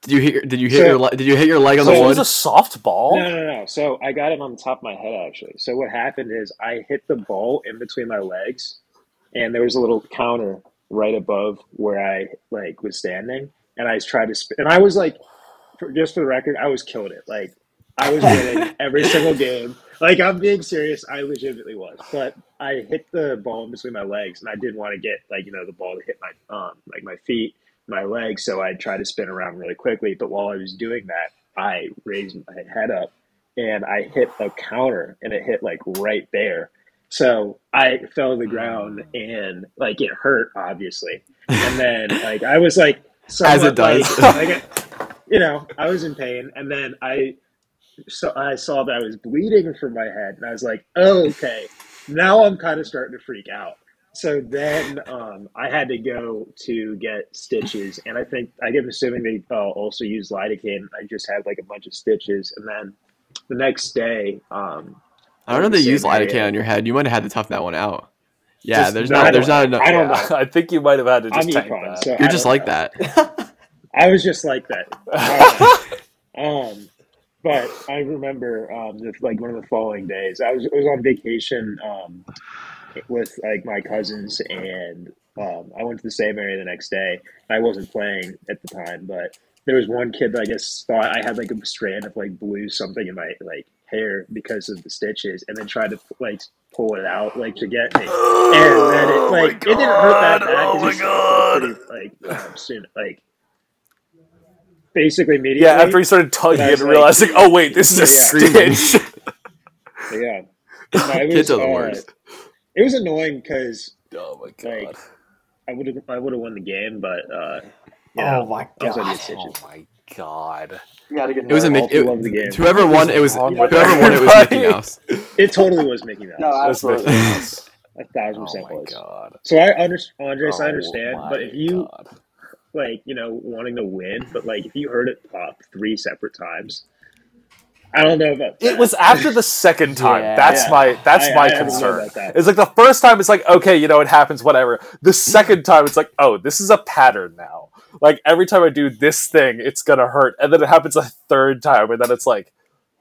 S3: Did you hit? Did you hit
S5: So-
S3: your? Did you hit your leg on
S1: So
S3: the
S1: it was a soft ball.
S5: no, no, no. So I got it on the top of my head actually. So what happened is I hit the ball in between my legs, and there was a little counter right above where I like was standing, and I tried to spin, and I was like, for, just for the record, I was killing it. Like I was winning *laughs* every single game. Like I'm being serious. I legitimately was, but I hit the ball in between my legs, and I didn't want to get like you know the ball to hit my um like my feet, my legs. So I tried to spin around really quickly. But while I was doing that, I raised my head up, and I hit a counter, and it hit like right there. So I fell to the ground, oh. and like it hurt obviously. And then *laughs* like I was like
S3: As it does.
S5: like, like, you know, I was in pain, and then I so I saw that I was bleeding from my head, and I was like, oh, okay, now I'm kind of starting to freak out. So then um, I had to go to get stitches, and I think I'm assuming they uh, also used lidocaine. I just had like a bunch of stitches, and then the next day, um,
S3: I don't know if they use lidocaine
S5: area.
S3: on your head. You might have had to tough that one out. Yeah,
S1: Just-
S3: there's
S5: no,
S3: not. There's
S5: don't-
S3: enough.
S5: I don't
S1: Yeah, *laughs*
S5: know.
S1: I think you might have had to
S5: I'm
S1: just tank
S5: econ,
S1: that.
S5: so
S3: You're just like
S5: know.
S3: that. *laughs* *laughs*
S5: I was just like that. Um, but I remember um, the, like one of the following days, I was I was on vacation um, with like my cousins, and um, I went to the same area the next day. I wasn't playing at the time, but there was one kid that I guess thought I had like a strand of like blue something in my like hair because of the stitches, and then tried to like pull it out like to get me, and then it *gasps* like it didn't hurt that bad
S1: Oh my
S5: because it like, pretty like um, soon like. Basically, immediately.
S1: Yeah, after he started tugging
S5: I
S1: it
S5: was
S1: and
S5: like-
S1: realizing, oh wait, this is a
S3: Screaming.
S1: stitch. *laughs*
S5: Yeah. No, it *laughs*
S3: Kids
S5: was,
S3: are the
S5: uh,
S3: worst.
S5: It was annoying because
S1: oh my god.
S5: Like, I would have I would have won the game, but uh, you
S2: Oh my
S5: I was gonna
S2: god.
S1: Oh my god.
S4: You gotta get
S3: It was a
S4: nervous.
S3: Mickey.
S5: also love the game.
S3: Whoever won, it was
S1: Oh
S3: whoever won. It was
S1: God.
S3: Mickey Mouse. *laughs*
S5: It totally was Mickey Mouse.
S4: No,
S1: That's
S4: absolutely.
S1: Mickey Mouse.
S5: a thousand
S1: Oh
S5: percent
S1: my
S5: was.
S1: god.
S5: So I understand, Andres. I
S1: Oh
S5: understand, but if you
S1: God.
S5: like, you know, wanting to win, but like if you heard it pop three separate times, I don't know about that.
S1: It was after the second *laughs* time.
S2: Yeah.
S1: that's
S5: Yeah.
S1: my that's
S5: I-
S1: my
S5: I
S1: concern.
S5: about that.
S1: It's like the first time it's like, okay, you know, it happens, whatever. The second time it's like, oh, this is a pattern now. Like every time I do this thing, it's gonna hurt. And then it happens a third time, and then it's like,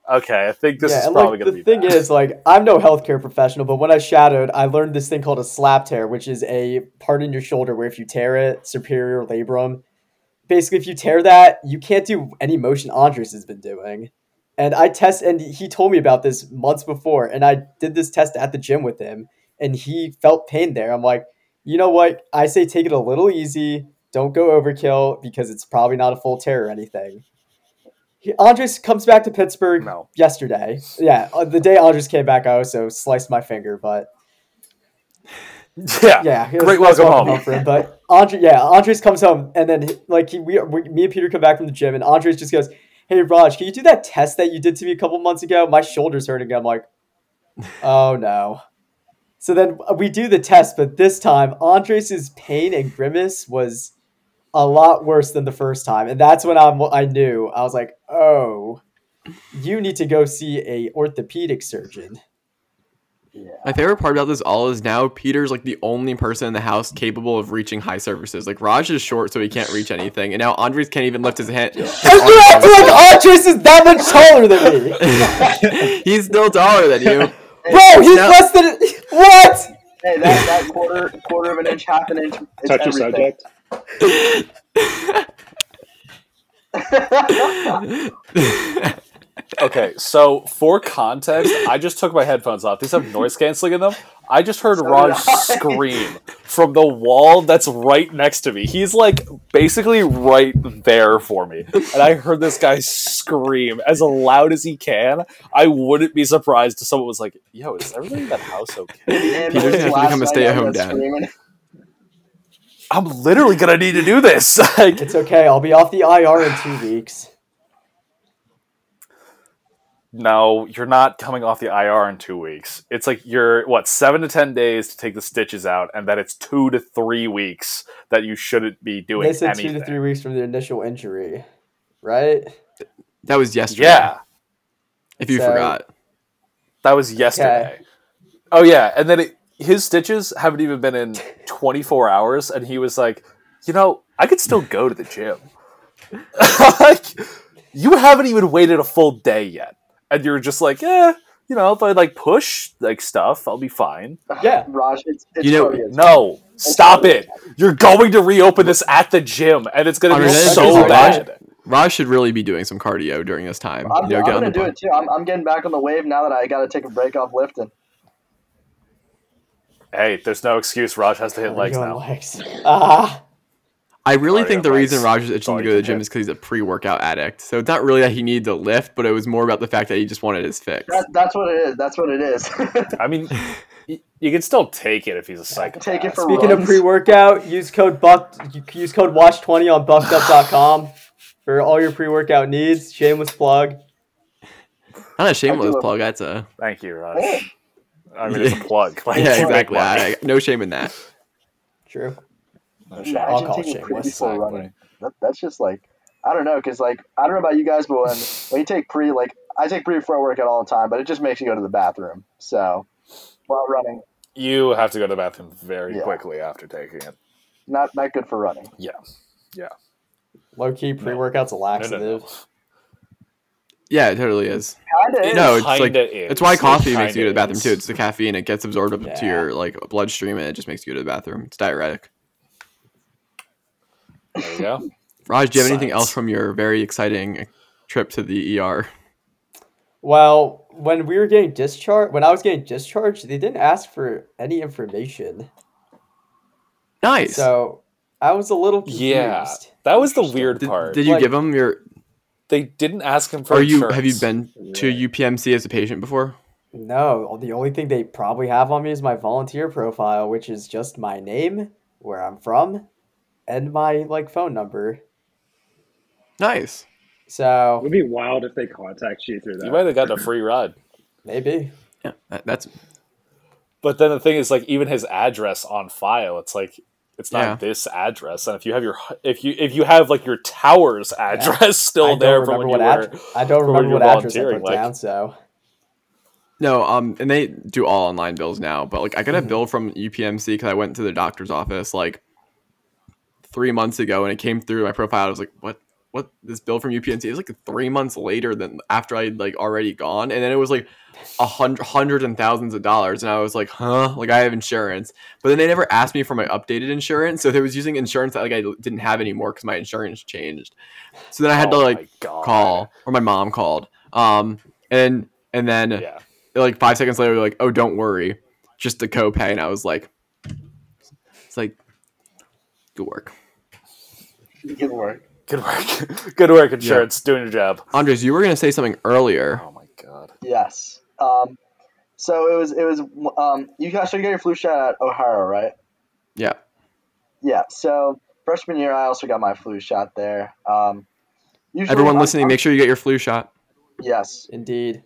S1: okay, I think this
S2: yeah,
S1: is probably
S2: like
S1: gonna
S2: the
S1: be
S2: thing
S1: bad.
S2: is, like, I'm no healthcare professional, but when I shadowed, I learned this thing called a slap tear, which is a part in your shoulder where if you tear it, superior labrum, basically if you tear that, you can't do any motion Andres has been doing. And I test, and he told me about this months before, and I did this test at the gym with him, and he felt pain there. I'm like, you know what? I say take it a little easy. Don't go overkill because it's probably not a full tear or anything. He, Andres comes back to Pittsburgh
S1: No.
S2: yesterday. Yeah, uh, the day Andres came back, I also sliced my finger, but
S1: Yeah.
S2: yeah,
S1: Great
S2: nice
S1: welcome home.
S2: for him. But Andre, yeah, Andres comes home, and then like he, we, we, me and Peter come back from the gym, and Andres just goes, "Hey, Raj, can you do that test that you did to me a couple months ago? My shoulder's hurting." I'm like, *laughs* "Oh no." So then uh, we do the test, but this time Andres's pain and grimace was a lot worse than the first time, and that's when I'm I knew I was like, "Oh, you need to go see a orthopedic surgeon."
S3: My favorite part about this all is now Peter's like the only person in the house capable of reaching high surfaces. Like Raj is short, so he can't reach anything, and now Andres can't even lift his hand. his
S2: And you
S3: arm
S2: act like Andres is that much taller than me. *laughs*
S3: He's still taller than you.
S2: Bro, he's
S3: No.
S2: less than *laughs* what?
S4: Hey, that, that quarter quarter of an inch, half an inch, it's
S5: touchy
S4: everything.
S5: subject. *laughs*
S1: okay, so for context, I just took my headphones off. These have noise canceling in them. I just heard so Raj *laughs* scream from the wall that's right next to me. He's like basically right there for me. And I heard this guy scream as loud as he can. I wouldn't be surprised if someone was like, yo, is everything in that house okay?
S3: Peter's gonna become a stay at home dad.
S1: I'm literally gonna need to do this. *laughs*
S2: like, it's okay. I'll be off the IR in two weeks.
S1: No, you're not coming off the IR in two weeks. It's like you're what seven to ten days to take the stitches out, and that it's two to three weeks that you shouldn't be doing. They said anything.
S2: two to three weeks from the initial injury, right?
S3: That was yesterday.
S1: Yeah.
S3: If you so, forgot,
S1: that was yesterday. Okay. Oh yeah, and then it, his stitches haven't even been in *laughs* 24 hours, and he was like, you know, I could still go to the gym. *laughs* like, you haven't even waited a full day yet and you're just like, yeah, you know, if I like push like stuff, I'll be fine.
S2: Yeah,
S4: Raj, it's, it's
S1: you know, no, stop it. You're going to reopen this at the gym, and it's going to be so bad.
S3: Raj should really be doing some cardio during this time.
S4: I'm, you know, I'm gonna do it too. I'm, I'm getting back on the wave now that I got to take a break off lifting.
S1: Hey, there's no excuse. Raj has to hit legs now.
S2: Legs. *laughs* Ah.
S3: I really think the reason Raj's itching to go to the gym is because he's a pre-workout addict. So it's not really that he needed to lift, but it was more about the fact that he just wanted his fix.
S4: That, that's what it is. That's what it is. *laughs*
S1: I mean, *laughs* you can still take it if he's a psychopath.
S4: Take it for
S2: Speaking
S4: runs.
S2: of pre-workout, use code buck. Use code watch twenty on buckedup.com for all your pre-workout needs. Shameless plug.
S3: Not a shameless plug. That's a
S1: thank you, Raj. Oh. I mean, it's a plug. *laughs*
S3: Like, yeah, exactly. I, no shame in that.
S2: True.
S4: No Imagine taking pre before running. That, that's just like I don't know, cause like I don't know about you guys, but when when you take pre, like I take pre before I work out all the time, but it just makes you go to the bathroom. So while running,
S1: you have to go to the bathroom very yeah. quickly after taking it.
S4: Not not good for running.
S1: Yeah, yeah.
S2: Low key pre workout's a laxative. No, no, no.
S3: Yeah, it totally is.
S4: Kinda
S3: no, it's like is. it's why coffee makes you go to the bathroom is. too. It's the caffeine; it gets absorbed yeah. to your like bloodstream, and it just makes you go to the bathroom. It's diuretic.
S1: There you go.
S3: Raj, do you have anything else from your very exciting trip to the ER?
S2: Well, when we were getting discharged, when I was getting discharged, they didn't ask for any information.
S3: Nice.
S2: So I was a little confused. Yeah,
S1: that was the weird part.
S3: Did, did you like, give them your?
S1: They didn't ask him for.
S3: Are you? Have you been to UPMC as a patient before?
S2: No. The only thing they probably have on me is my volunteer profile, which is just my name, where I'm from, and my like phone number.
S3: Nice.
S2: So
S5: it would be wild if they contact you through that.
S1: You might have gotten a free ride.
S2: Maybe.
S3: Yeah, that's.
S1: But then the thing is, like, even his address on file, it's like it's not yeah. this address. And if you have your if you if you have like your tower's address yeah. *laughs* still there from when you were,
S2: I don't remember what address I put like, down. So
S3: no, um, and they do all online bills now. But like, I got a mm-hmm. bill from UPMC because I went to the doctor's office like three months ago and it came through my profile. I was like, what? What this bill from UPMC It was like three months later than after I'd like already gone, and then it was like a hundred hundreds and thousands of dollars, and I was like, huh? Like I have insurance, but then they never asked me for my updated insurance, so they was using insurance that like I didn't have anymore because my insurance changed. So then I had oh to like call, or my mom called, um, and and then yeah. like five seconds later, like, oh, don't worry, just the copay, and I was like, it's like, good work.
S4: Good work.
S1: Good work. *laughs* Good work, insurance. Yeah. Doing your job.
S3: Andres, you were going to say something earlier.
S1: Oh my god.
S4: Yes. Um, so it was it was um you guys so you got your flu shot at O'Hara, right?
S3: Yeah.
S4: Yeah. So freshman year, I also got my flu shot there. Um,
S3: everyone listening, I'm, make sure you get your flu shot.
S4: Yes,
S2: indeed.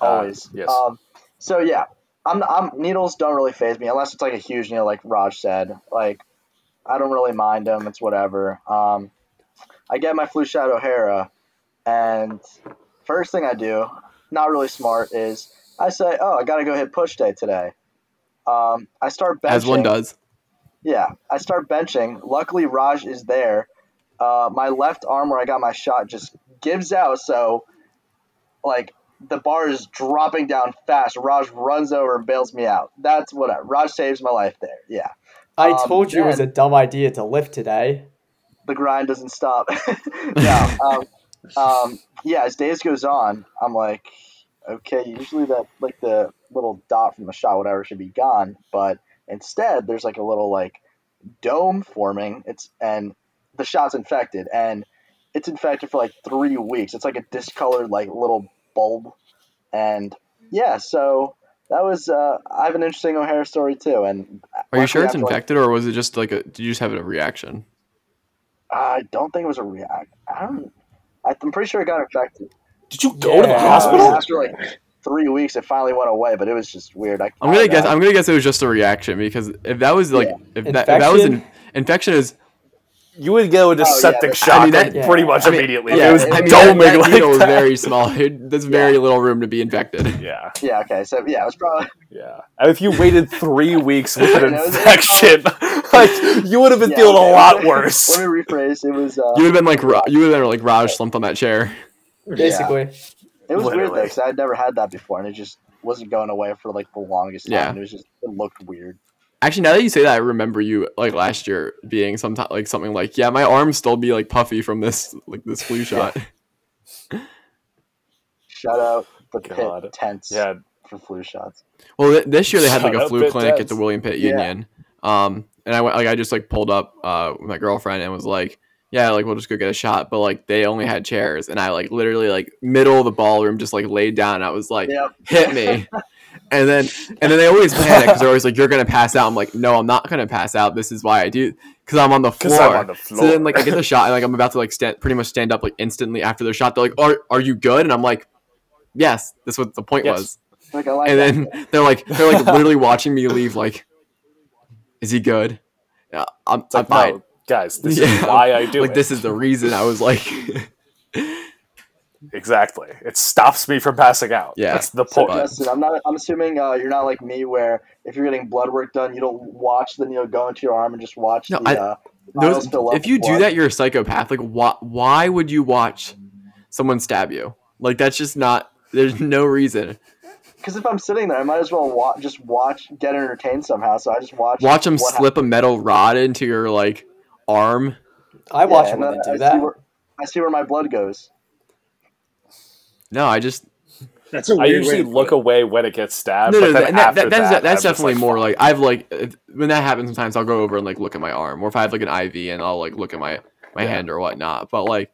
S4: Always.
S1: Uh, yes.
S4: Um, so yeah, I'm, I'm needles don't really phase me unless it's like a huge needle, like Raj said. Like I don't really mind them. It's whatever. Um, I get my flu shot O'Hara, and first thing I do, not really smart, is I say, "Oh, I gotta go hit push day today." Um, I start benching.
S3: As one does.
S4: Yeah, I start benching. Luckily, Raj is there. Uh, my left arm where I got my shot just gives out, so like the bar is dropping down fast. Raj runs over and bails me out. That's whatever. Raj saves my life there. Yeah.
S2: I um, told you it was a dumb idea to lift today.
S4: The grind doesn't stop. *laughs* yeah. Um, um, yeah. As days goes on, I'm like, okay, usually that like the little dot from the shot, whatever, should be gone, but instead there's like a little like dome forming. It's and the shot's infected, and it's infected for like three weeks. It's like a discolored like little bulb, and yeah, so that was uh, I have an interesting O'Hara story too. And
S3: are you sure it's infected, like, or was it just like a? Did you just have a reaction?
S4: I don't think it was a react. I don't. I'm pretty sure it got infected.
S1: Did you go yeah. to the hospital
S4: after like three weeks? It finally went away, but it was just weird. I,
S3: am gonna guess. I'm gonna guess it was just a reaction because if that was like yeah. if, that, if that was an infection is
S1: you would go into oh, septic yeah, shock I mean, that, yeah. pretty much I mean, immediately.
S3: Yeah, it was I mean, that, that like needle was very small. There's very little room to be infected. *laughs*
S1: Yeah.
S4: Yeah. Okay. So yeah, it was probably.
S1: Yeah, and if you waited three *laughs* weeks with an infection, *laughs* like you would have been feeling okay, a lot
S4: okay.
S1: worse.
S4: Let me rephrase. It was. Uh,
S3: you would have been like you would have been like Raj slumped on that chair.
S2: Basically.
S4: It was Literally. weird though, because I'd never had that before, and it just wasn't going away for like the longest time. Yeah. It was just it looked weird.
S3: Actually, now that you say that, I remember you like last year being some like something like, yeah, my arms still be like puffy from this like this flu shot. *laughs*
S4: Shut out the God. Pitt tents yeah. for flu shots.
S3: Well, th- this year they had like a flu clinic tents. at the William Pitt Union. Yeah. Um, and I went like I just like pulled up uh with my girlfriend and was like, yeah, like we'll just go get a shot. But like they only had chairs, and I like literally like middle of the ballroom just like laid down. I was like, yep. hit me. *laughs* and then and then they always panic because they're always like, "You're gonna pass out." I'm like, "No, I'm not gonna pass out. This is why I do because I'm on the *laughs* floor." On the floor. So then like I get the shot and like I'm about to like stand pretty much stand up like instantly after the shot. They're like, "Are are you good?" And I'm like, "Yes." That's what the point yes. was. Like, like and then that. they're like they're like literally watching me leave. Like, is he good? Yeah, I'm, I'm fine. No,
S1: guys, this *laughs* yeah. is why I do
S3: like
S1: it.
S3: this is the reason I was like. *laughs*
S1: Exactly. It stops me from passing out.
S3: Yeah,
S1: that's the point.
S4: So, Justin, I'm not. I'm assuming uh, you're not like me, where if you're getting blood work done, you don't watch the needle go into your arm and just watch no, the. I, uh,
S3: those, if you do that, you're a psychopath. Like, why? Why would you watch someone stab you? Like, that's just not. There's no reason.
S4: Because if I'm sitting there, I might as well wa- just watch, get entertained somehow. So I just watch.
S3: Watch them slip happens. a metal rod into your like arm.
S2: I watch yeah, them when they do
S4: I
S2: that.
S4: See where, I see where my blood goes.
S3: No, I just.
S1: That's a I usually look away when it gets stabbed. No, no, that, that, that's,
S3: that, that's definitely like, more like I've like when that happens. Sometimes I'll go over and like look at my arm, or if I have like an IV and I'll like look at my my yeah. hand or whatnot. But like,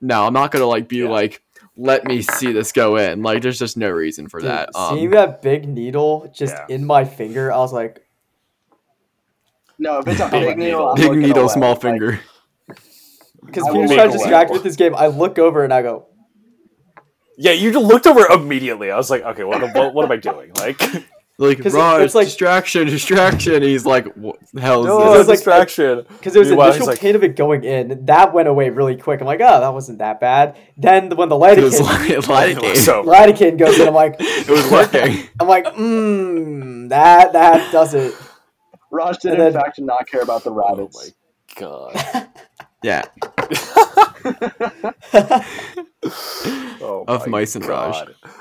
S3: no, I'm not gonna like be yeah. like, let me see this go in. Like, there's just no reason for Dude, that.
S2: Um, seeing that big needle just yeah. in my finger, I was like,
S4: no, if it's a *laughs* big needle,
S3: big needle, away. small finger.
S2: Because Peter's trying to distract with this game. I look over and I go,
S1: yeah, you looked over immediately. I was like, okay, what, what, what am I doing? Like, *laughs*
S3: like Raj, it's like distraction, distraction. He's like, what the hell is
S1: no, this? Like, distraction.
S2: Because there was Meanwhile, initial like, pain of it going in. That went away really quick. I'm like, oh, that wasn't that bad. Then when the lidocaine, *laughs* lidocaine, so, *laughs* lidocaine goes in, I'm like,
S3: it was working.
S2: I'm like, mmm, that that does it.
S4: Raj did in fact to not care about the oh rabbits.
S1: Oh my god.
S3: yeah.
S1: Oh
S3: of mice and
S1: God.
S3: Raj.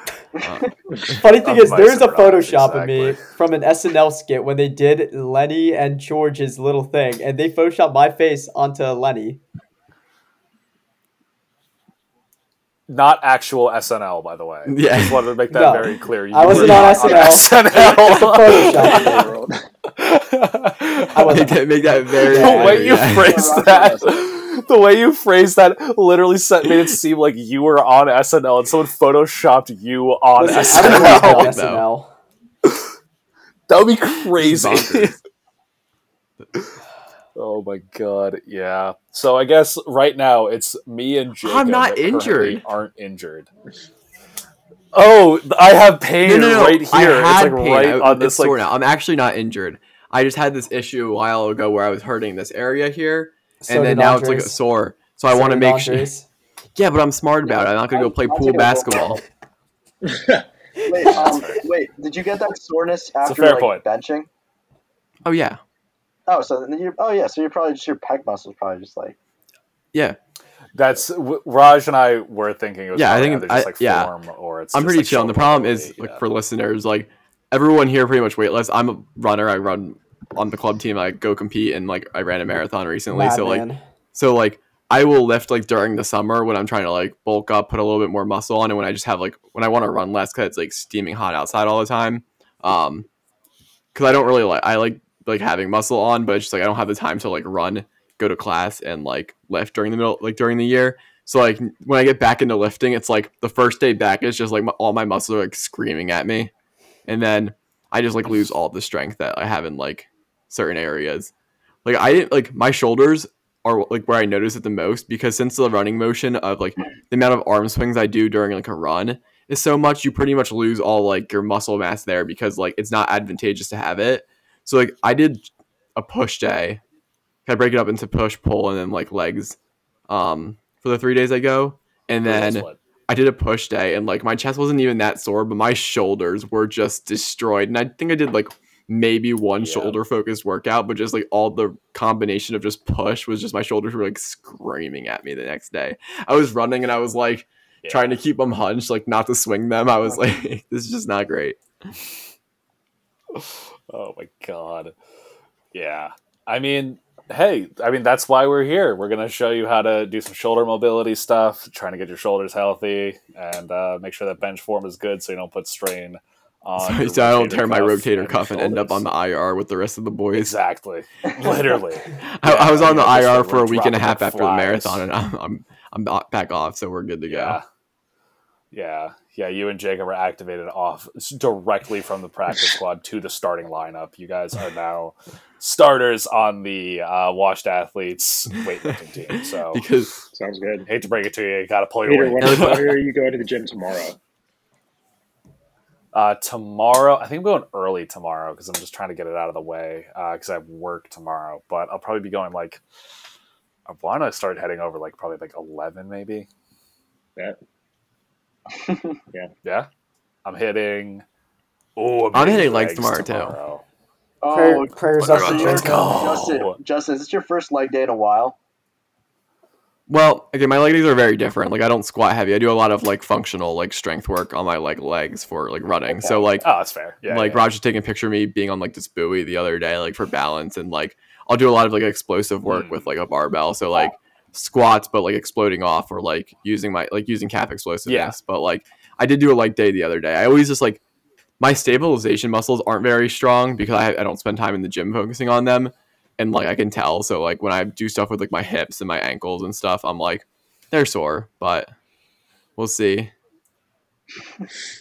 S3: Uh, *laughs*
S2: Funny thing is, there's a Photoshop exactly. of me from an SNL skit when they did Lennie and George's little thing, and they photoshopped my face onto Lennie.
S1: Not actual SNL, by the way.
S3: Yeah,
S1: I just wanted to make that no, very clear.
S2: You I wasn't on SNL.
S3: On SNL. I was *laughs* make, make that very.
S1: The way you yeah. phrased that *laughs* *laughs* the way you phrased that literally set, made it seem like you were on SNL and someone photoshopped you on Listen, SNL. SNL. that would be crazy. *laughs* *sighs* oh my god, yeah. So I guess right now it's me and Jacob
S3: I'm not injured.
S1: Aren't injured. Oh, I have pain no, no, no. right here. it's like pain. right I, on this. Like...
S3: Now. I'm actually not injured. I just had this issue a while ago where I was hurting this area here, so and then now Andres. it's like a sore. So, so I want to make sure. Yeah, but I'm smart about it. I'm not gonna go play I'll pool basketball. *laughs*
S4: wait, um, wait, did you get that soreness after like, point. benching?
S3: Oh yeah.
S4: Oh, so then you oh yeah, so you're probably just your pec muscles probably just like.
S3: Yeah.
S1: That's Raj and I were thinking. It was
S3: yeah, I think
S1: just
S3: like yeah.
S1: form or it's.
S3: I'm pretty
S1: like
S3: chill. And the problem is, like, for listeners, like everyone here pretty much weightless. I'm a runner. I run on the club team. I go compete and like I ran a marathon recently, so man. like so like I will lift like during the summer when I'm trying to like bulk up, put a little bit more muscle on, and when I just have like when I want to run less because it's like steaming hot outside all the time. Um, because I don't really like I like like having muscle on, but it's just like I don't have the time to like run, go to class, and like lift during the middle like during the year. So like when I get back into lifting, it's like the first day back is just like my, all my muscles are like screaming at me, and then I just like lose all the strength that I have in like certain areas. Like I didn't like my shoulders are like where I notice it the most because since the running motion of like the amount of arm swings I do during like a run is so much, you pretty much lose all like your muscle mass there because like it's not advantageous to have it. So like I did a push day. I break it up into push, pull, and then like legs um, for the three days I go. And then I did a push day and like my chest wasn't even that sore, but my shoulders were just destroyed. And I think I did like maybe one yeah. shoulder focused workout, but just like all the combination of just push was just my shoulders were like screaming at me the next day. I was running and I was like yeah. trying to keep them hunched, like not to swing them. I was *laughs* like, *laughs* this is just not great. *sighs*
S1: oh my god. Yeah. I mean, hey, I mean that's why we're here. We're gonna show you how to do some shoulder mobility stuff, trying to get your shoulders healthy, and uh, make sure that bench form is good, so you don't put strain
S3: so I don't tear my rotator cuff and, end up on the IR with the rest of the boys.
S1: Exactly, *laughs* literally.
S3: I, I, was on the IR for a week and a half after flies. the marathon, and I'm, I'm I'm back off, so we're good to go.
S1: Yeah, yeah, yeah. You and Jacob are activated off directly from the practice *laughs* squad to the starting lineup. You guys are now starters on the uh, washed athletes weightlifting team. So *laughs*
S3: because
S5: sounds good.
S1: Hate to break it to you, you got to pull your
S5: Peter, weight. When, when are you going to the gym tomorrow?
S1: Uh, tomorrow, I think I'm going early tomorrow because I'm just trying to get it out of the way because uh, I have work tomorrow. But I'll probably be going like, I want to start heading over like probably like 11 maybe?
S5: Yeah. *laughs*
S1: yeah. Yeah. I'm hitting. Oh,
S3: I'm, I'm hitting legs, tomorrow, tomorrow, too.
S4: Oh, Prayer, prayers up to Justin, Justin, is this your first leg day in a while?
S3: Well, again, my leg days are very different. Like I don't squat heavy. I do a lot of like functional like strength work on my like legs for like running. Okay. So like
S1: oh, that's fair. Yeah.
S3: Like
S1: yeah.
S3: Raj's taking a picture of me being on like this buoy the other day, like for balance, and like I'll do a lot of like explosive work mm. with like a barbell. So like squats, but like exploding off or like using my like using calf explosiveness. Yeah. But like I did do a leg day the other day. I always just like my stabilization muscles aren't very strong because I, I don't spend time in the gym focusing on them and like I can tell. So like when I do stuff with like my hips and my ankles and stuff, I'm like they're sore, but we'll see.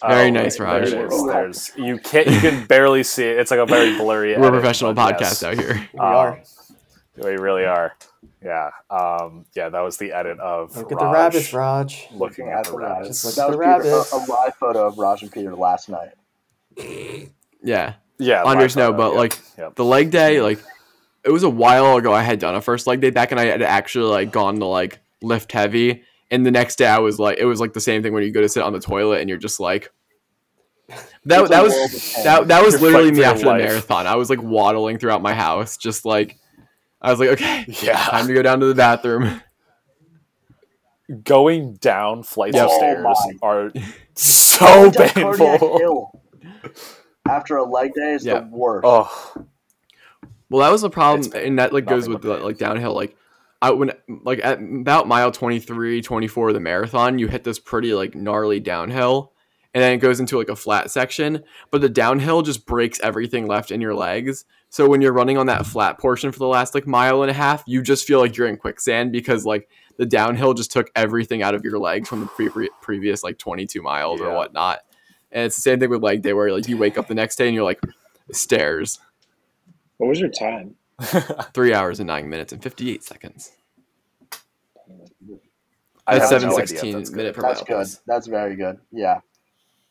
S3: Very oh, nice, Raj.
S1: There's, there's, you can't you can barely see it. It's like a very blurry.
S3: We're a professional podcast yes. out here.
S2: We um, are.
S1: We really are. Yeah. Um, yeah, that was the edit of
S2: Look at the rabbits, Raj.
S1: Looking at the rabbits.
S4: Just that was rabbits. a, a live photo of Raj and Peter last night.
S3: Yeah.
S1: Yeah.
S3: Andres no, but like yep. the leg day, like it was a while ago I had done a first leg day back and I had actually like gone to like lift heavy. And the next day I was like it was like the same thing when you go to sit on the toilet and you're just like that, that was that, that was literally me after the marathon. I was like waddling throughout my house, just like I was like, okay, yeah, time to go down to the bathroom.
S1: Going down flights of oh stairs oh are so painful.
S4: After a leg day is yeah. the worst.
S1: Oh,
S3: well, that was the problem, and that like goes with the like downhill. Like, I when like at about mile 23, 24 of the marathon, you hit this pretty like gnarly downhill, and then it goes into like a flat section. But the downhill just breaks everything left in your legs. So when you're running on that flat portion for the last like mile and a half, you just feel like you're in quicksand because like the downhill just took everything out of your legs from the pre- previous like 22 miles yeah. or whatnot. And it's the same thing with leg day where like you wake up the next day and you're like stairs
S5: what was your time? *laughs*
S3: Three hours and nine minutes and fifty eight seconds. I had seven no sixteen minute per
S4: That's good. That's very good. Yeah.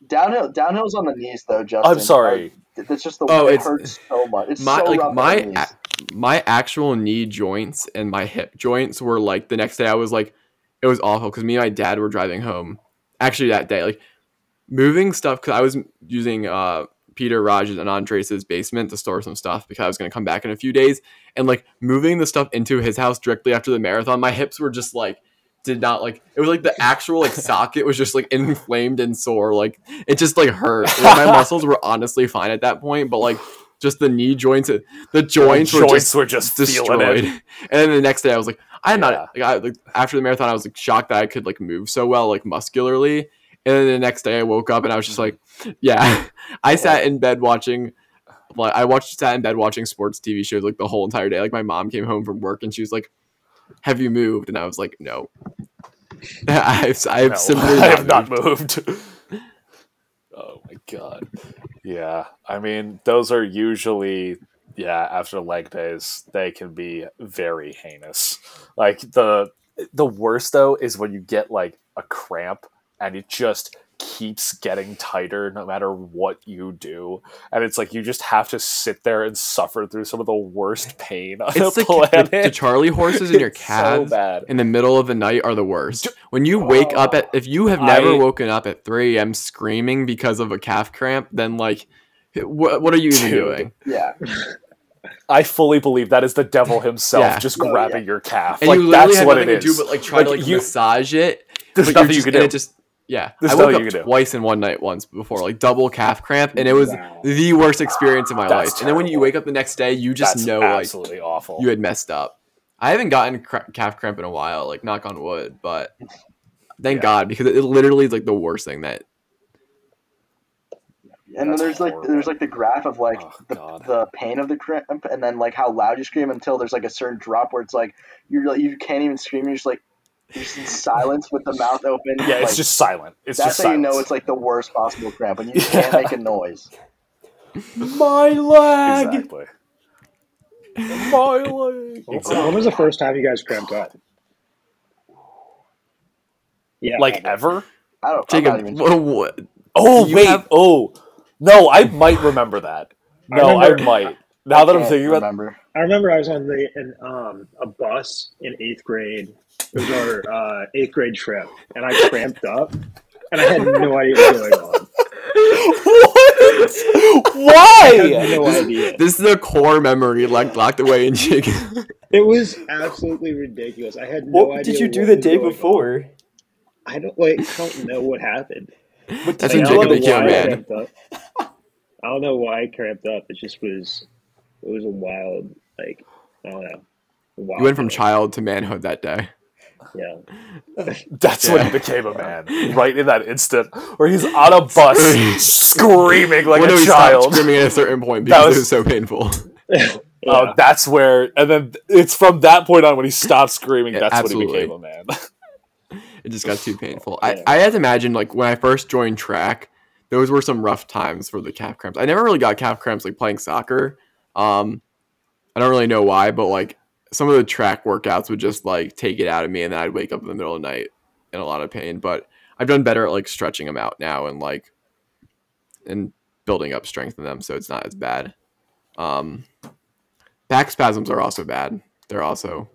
S4: Downhill downhill's on the knees though, Justin.
S1: I'm sorry.
S4: It's just the oh, it hurts so much. It's
S3: my
S4: so
S3: like my a, my actual knee joints and my hip joints were like the next day I was like it was awful because me and my dad were driving home. Actually that day, like moving stuff because I was using uh Peter Raj's and Andres' basement to store some stuff because I was going to come back in a few days. And like moving the stuff into his house directly after the marathon, my hips were just like, did not like it was like the actual like socket was just like inflamed and sore. Like it just like hurt. Like, my muscles were honestly fine at that point, but like just the knee joints. The joints,
S1: the
S3: were,
S1: joints
S3: just
S1: were just
S3: destroyed. And then the next day, I was like, I'm yeah. not. Like, I, like, after the marathon, I was like shocked that I could like move so well, like muscularly. And then the next day, I woke up and I was just like, yeah. *laughs* I oh. sat in bed watching. Like I watched sat in bed watching sports TV shows like the whole entire day. Like my mom came home from work and she was like, "Have you moved?" And I was like, "No." *laughs* I've I've no, simply *laughs*
S1: I have not moved. oh my god. Yeah, I mean those are usually yeah after leg days they can be very heinous. Like the the worst though is when you get like a cramp and it just keeps getting tighter no matter what you do and it's like you just have to sit there and suffer through some of the worst pain on it's the
S3: planet. The, the charley horses in your *laughs* calves so in the middle of the night are the worst when you wake oh, up at oh, if you have never I, woken up at 3 a.m screaming because of a calf cramp then like what, what are you even doing
S4: yeah
S1: I fully believe that is the devil himself yeah. just oh, grabbing yeah. your calf. And like you that's what it is.
S3: Do, but like try like, to like you, massage it. There's nothing just, you can do. It just yeah, There's I woke up twice in one night once before, like double calf cramp, and it was wow. the worst experience of my That's life. Terrible. And then when you wake up the next day, you just That's know absolutely like awful. You had messed up. I haven't gotten cr- calf cramp in a while, like knock on wood, but thank yeah. God because it, it, literally is like the worst thing that.
S4: And then there's horrible. like there's like the graph of like oh, the, the pain of the cramp, and then like how loud you scream until there's like a certain drop where it's like you're like, you can't even scream. You're just like just in silence with the mouth open.
S1: Yeah, it's just silent. It's that's
S4: just
S1: how
S4: silence. you know it's like the worst possible cramp when you can't make a noise.
S2: My leg. Exactly.
S1: My leg.
S5: Exactly. When was the first time you guys cramped up?
S1: Yeah, like ever.
S4: I don't. Jacob,
S3: what, what?
S1: Oh wait. Have... Oh no, I might remember that. No, I, remember, I might. Now I that I'm thinking about,
S4: remember.
S5: I remember I was on the in, um, a bus in eighth grade it was our uh, eighth grade trip, and I cramped up, and I had no idea what was going on.
S1: What? Why?
S5: no idea.
S3: This is a core memory like locked away in chicken.
S5: It was absolutely ridiculous. I had no
S2: what
S5: idea.
S2: Did you do the day before?
S5: On. I don't like. I don't know what happened.
S3: What That's when Jacob became
S5: man. I don't know why I cramped up. It just was. It was a wild, like I don't know.
S3: You went from child to manhood that day.
S5: Yeah. *laughs*
S1: That's yeah. when he became a man. Right in that instant where he's on a bus screaming like when a child.
S3: Screaming at a certain point because was, it was so painful. *laughs*
S1: yeah. Oh, that's where and then it's from that point on when he stopped screaming, that's Absolutely. when he became a man. *laughs*
S3: it just got too painful. I, I had to imagine like when I first joined track, those were some rough times for the calf cramps. I never really got calf cramps like playing soccer. Um I don't really know why, but like some of the track workouts would just like take it out of me, and then I'd wake up in the middle of the night in a lot of pain. But I've done better at like stretching them out now and like and building up strength in them, so it's not as bad. Um, back spasms are also bad. They're also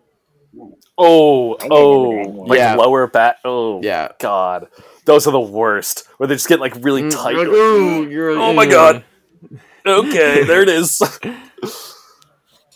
S1: oh oh like yeah. lower back. Oh
S3: yeah,
S1: God, those are the worst. Where they just get like really mm, tight. Like, oh, oh my God. Okay, there it is. *laughs* *laughs*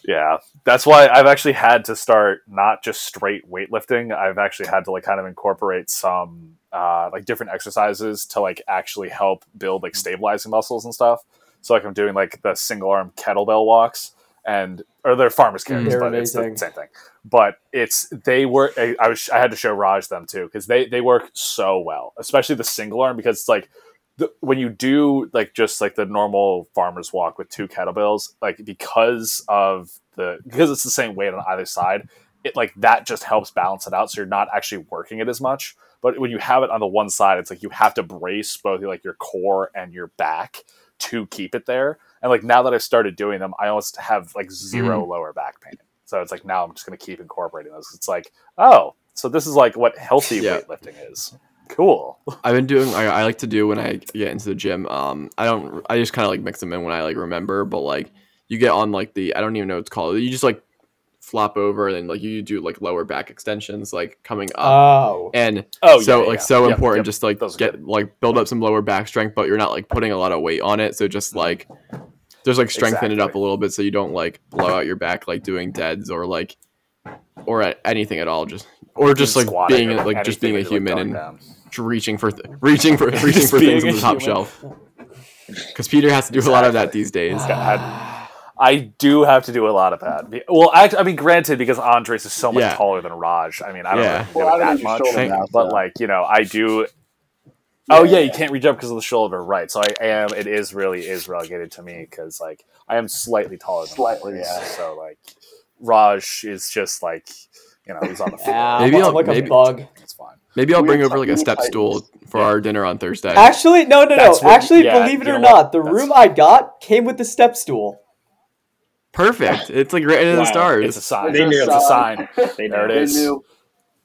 S1: yeah, that's why I've actually had to start not just straight weightlifting. I've actually had to like kind of incorporate some uh, like different exercises to like actually help build like stabilizing muscles and stuff. So like I'm doing like the single arm kettlebell walks and or they're farmers carries, they're but amazing. it's the same thing. But it's they work. I was I had to show Raj them too because they they work so well, especially the single arm because it's like the, when you do like just like the normal farmer's walk with two kettlebells, like because of the because it's the same weight on either side, it like that just helps balance it out. So you're not actually working it as much. But when you have it on the one side, it's like you have to brace both like your core and your back to keep it there. And like now that I've started doing them, I almost have like 0 mm lower back pain. So it's like now I'm just gonna keep incorporating those. It's like, oh, so this is like what healthy yeah. weightlifting is. Cool.
S3: I've been doing. I, I, like to do when I get into the gym. Um, I don't. I just kind of like mix them in when I like remember. But like, you get on like the. I don't even know what it's called. You just like flop over and then like you do like lower back extensions like coming up.
S2: Oh.
S3: And oh, so yeah, like yeah. so yep, important yep. just like Those get like build up some lower back strength, but you're not like putting a lot of weight on it. So just like just like strengthen exactly. it up a little bit so you don't like blow out your back like doing deads or like or anything at all. Just or just like being like just being a human and down reaching for th- reaching for *laughs* reaching for things on the top human. shelf. Because Peter has to do a lot of that these days.
S1: Had, *sighs* I do have to do a lot of that. Well, I, I mean, granted, because Andres is so much
S3: Yeah.
S1: taller than Raj. I mean, I don't
S3: Yeah.
S1: really
S4: Well,
S1: know
S4: I
S1: that
S4: don't
S1: much,
S4: use now,
S1: but
S4: so-
S1: like you know, I do. Oh yeah,
S4: Yeah.
S1: you can't reach up because of the shoulder, right? So I am. It is really is relegated to me because like I am slightly taller. Than
S4: Slightly,
S1: Andres,
S4: yeah.
S1: So like, Raj is just like you know he's on the *laughs* floor.
S2: Yeah,
S3: Maybe
S2: maybe
S3: I'll-
S2: like
S3: maybe-
S2: a bug.
S1: It's fine.
S3: Maybe I'll
S4: We
S3: bring over like a step stool
S4: Titans.
S3: for our dinner on Thursday.
S2: Actually, no, no, no.
S1: That's what-
S2: Actually,
S1: yeah,
S2: believe it or
S1: what?
S2: not, the
S1: That's-
S2: room I got came with the step stool.
S3: Perfect. It's like right into
S5: Wow.
S3: the stars.
S1: It's a sign.
S5: They knew.
S1: It's a sign.
S5: They
S1: There
S5: know.
S1: it is. *laughs*
S4: They knew.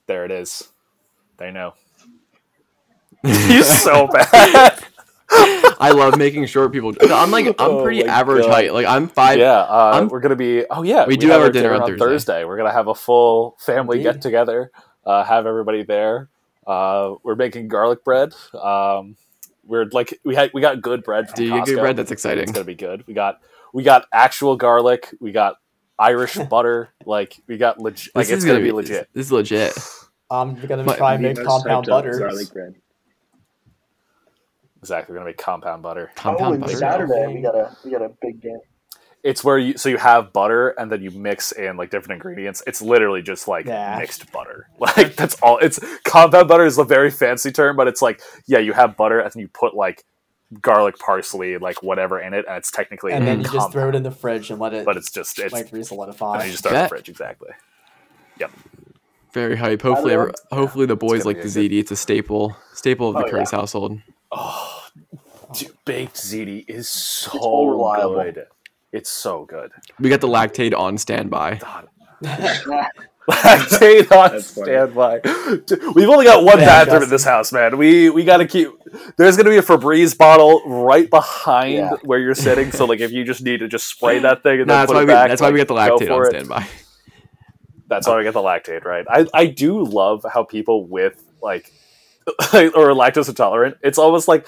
S1: There it is. They know. *laughs* He's so bad. *laughs*
S3: I love making short people. I'm like I'm
S1: Oh
S3: pretty
S1: my
S3: average
S1: God.
S3: height. Like I'm five.
S1: yeah, uh,
S3: I'm-
S1: we're gonna be. Oh yeah,
S3: We do have our dinner on
S1: Thursday.
S3: Thursday.
S1: We're gonna have a full family
S2: Indeed.
S1: get together. Uh, have everybody there. Uh, we're making garlic bread. Um, we're like we had we got good bread. From
S3: Do you get good bread? That's exciting.
S1: It's gonna be good. We got we got actual garlic. We got Irish *laughs* butter. Like we got legit. Like
S3: This
S1: it's
S3: is
S1: gonna be legit.
S3: This is legit.
S2: I'm gonna
S3: But-
S2: try and make compound butter.
S5: Garlic bread.
S1: Exactly. We're gonna make compound butter.
S4: Oh,
S3: Compound
S4: and
S3: butter.
S4: Saturday we got a we got a big game.
S1: It's where you so you have butter and then you mix in like different ingredients. It's literally just like
S2: Yeah.
S1: mixed butter. *laughs* Like that's all. It's compound butter is a very fancy term, but it's like yeah, you have butter and then you put like garlic, parsley, like whatever in it, and it's technically
S2: And then you
S1: compound,
S2: just throw it in the fridge and let it
S1: But it's just it's
S2: like
S1: and
S2: re-solidify.
S1: then you just start in
S3: Yeah.
S1: the fridge exactly. Yep.
S3: Very hype. Hopefully,
S4: know.
S3: every- hopefully the boys like the
S1: a good-
S3: ziti. It's a staple staple of the
S4: Oh,
S3: Curtis household.
S1: Oh, dude, baked ziti is so
S4: so reliable.
S1: good. It's so good.
S3: We got the Lactaid on standby. *laughs*
S1: God. Lactaid on standby. We've only got one
S2: Yeah,
S1: bathroom in this house, man. We we got to keep. There's gonna be a Febreze bottle right behind
S4: Yeah.
S1: where you're sitting. So like, if you just need to just spray that thing and
S3: No,
S1: then
S3: that's
S1: put
S3: why
S1: it
S3: we
S1: back,
S3: that's why we
S1: like,
S3: got the
S1: go
S3: Lactaid
S1: for
S3: on
S1: it.
S3: standby.
S1: That's why we get the Lactaid, right? I I do love how people with like *laughs* or lactose intolerant. It's almost like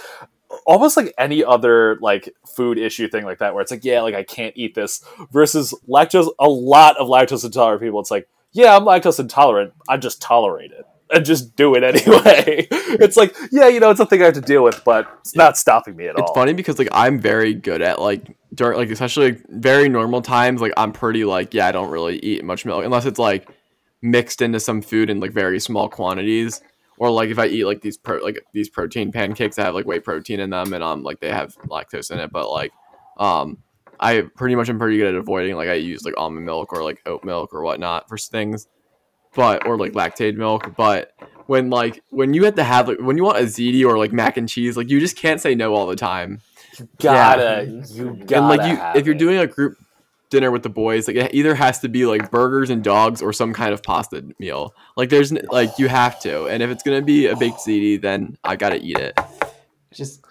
S1: almost like any other like food issue thing like that where it's like yeah like i can't eat this versus lactose a lot of lactose intolerant people it's like yeah i'm lactose intolerant i just tolerate it and just do it *laughs* anyway it's like yeah you know it's a thing i have to deal with but it's not stopping me at all.
S3: It's funny because like I'm very good at like during like especially like, very normal times like I'm pretty like yeah I don't really eat much milk unless it's like mixed into some food in like very small quantities or like if I eat like these pro like these protein pancakes that have like whey protein in them and um like they have lactose in it but like um I pretty much am pretty good at avoiding like I use like almond milk or like oat milk or whatnot for things but or like Lactaid milk but when like when you have to have like when you want a ziti or like mac and cheese like you just can't say no all the time.
S1: You gotta you gotta
S3: and like you if you're doing a group dinner with the boys like it either has to be like burgers and dogs or some kind of pasta meal like there's like you have to and if it's gonna be a baked ziti then i gotta eat it
S2: Just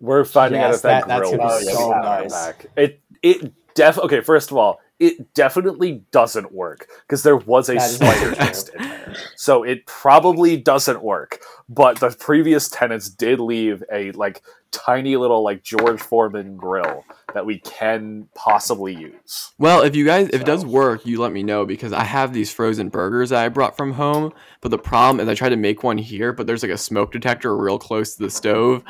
S1: We're finding out
S2: Yes,
S1: if that,
S2: that- that's
S1: grill
S4: gonna be so
S2: nice.
S1: back. It it def okay. First of all, it definitely doesn't work because there was a spider
S2: also
S1: nest in there, so it probably doesn't work. But the previous tenants did leave a like tiny little like George Foreman grill that we can possibly use.
S3: well if you guys if it does work you let me know because i have these frozen burgers that i brought from home but the problem is i tried to make one here but there's like a smoke detector real close to the stove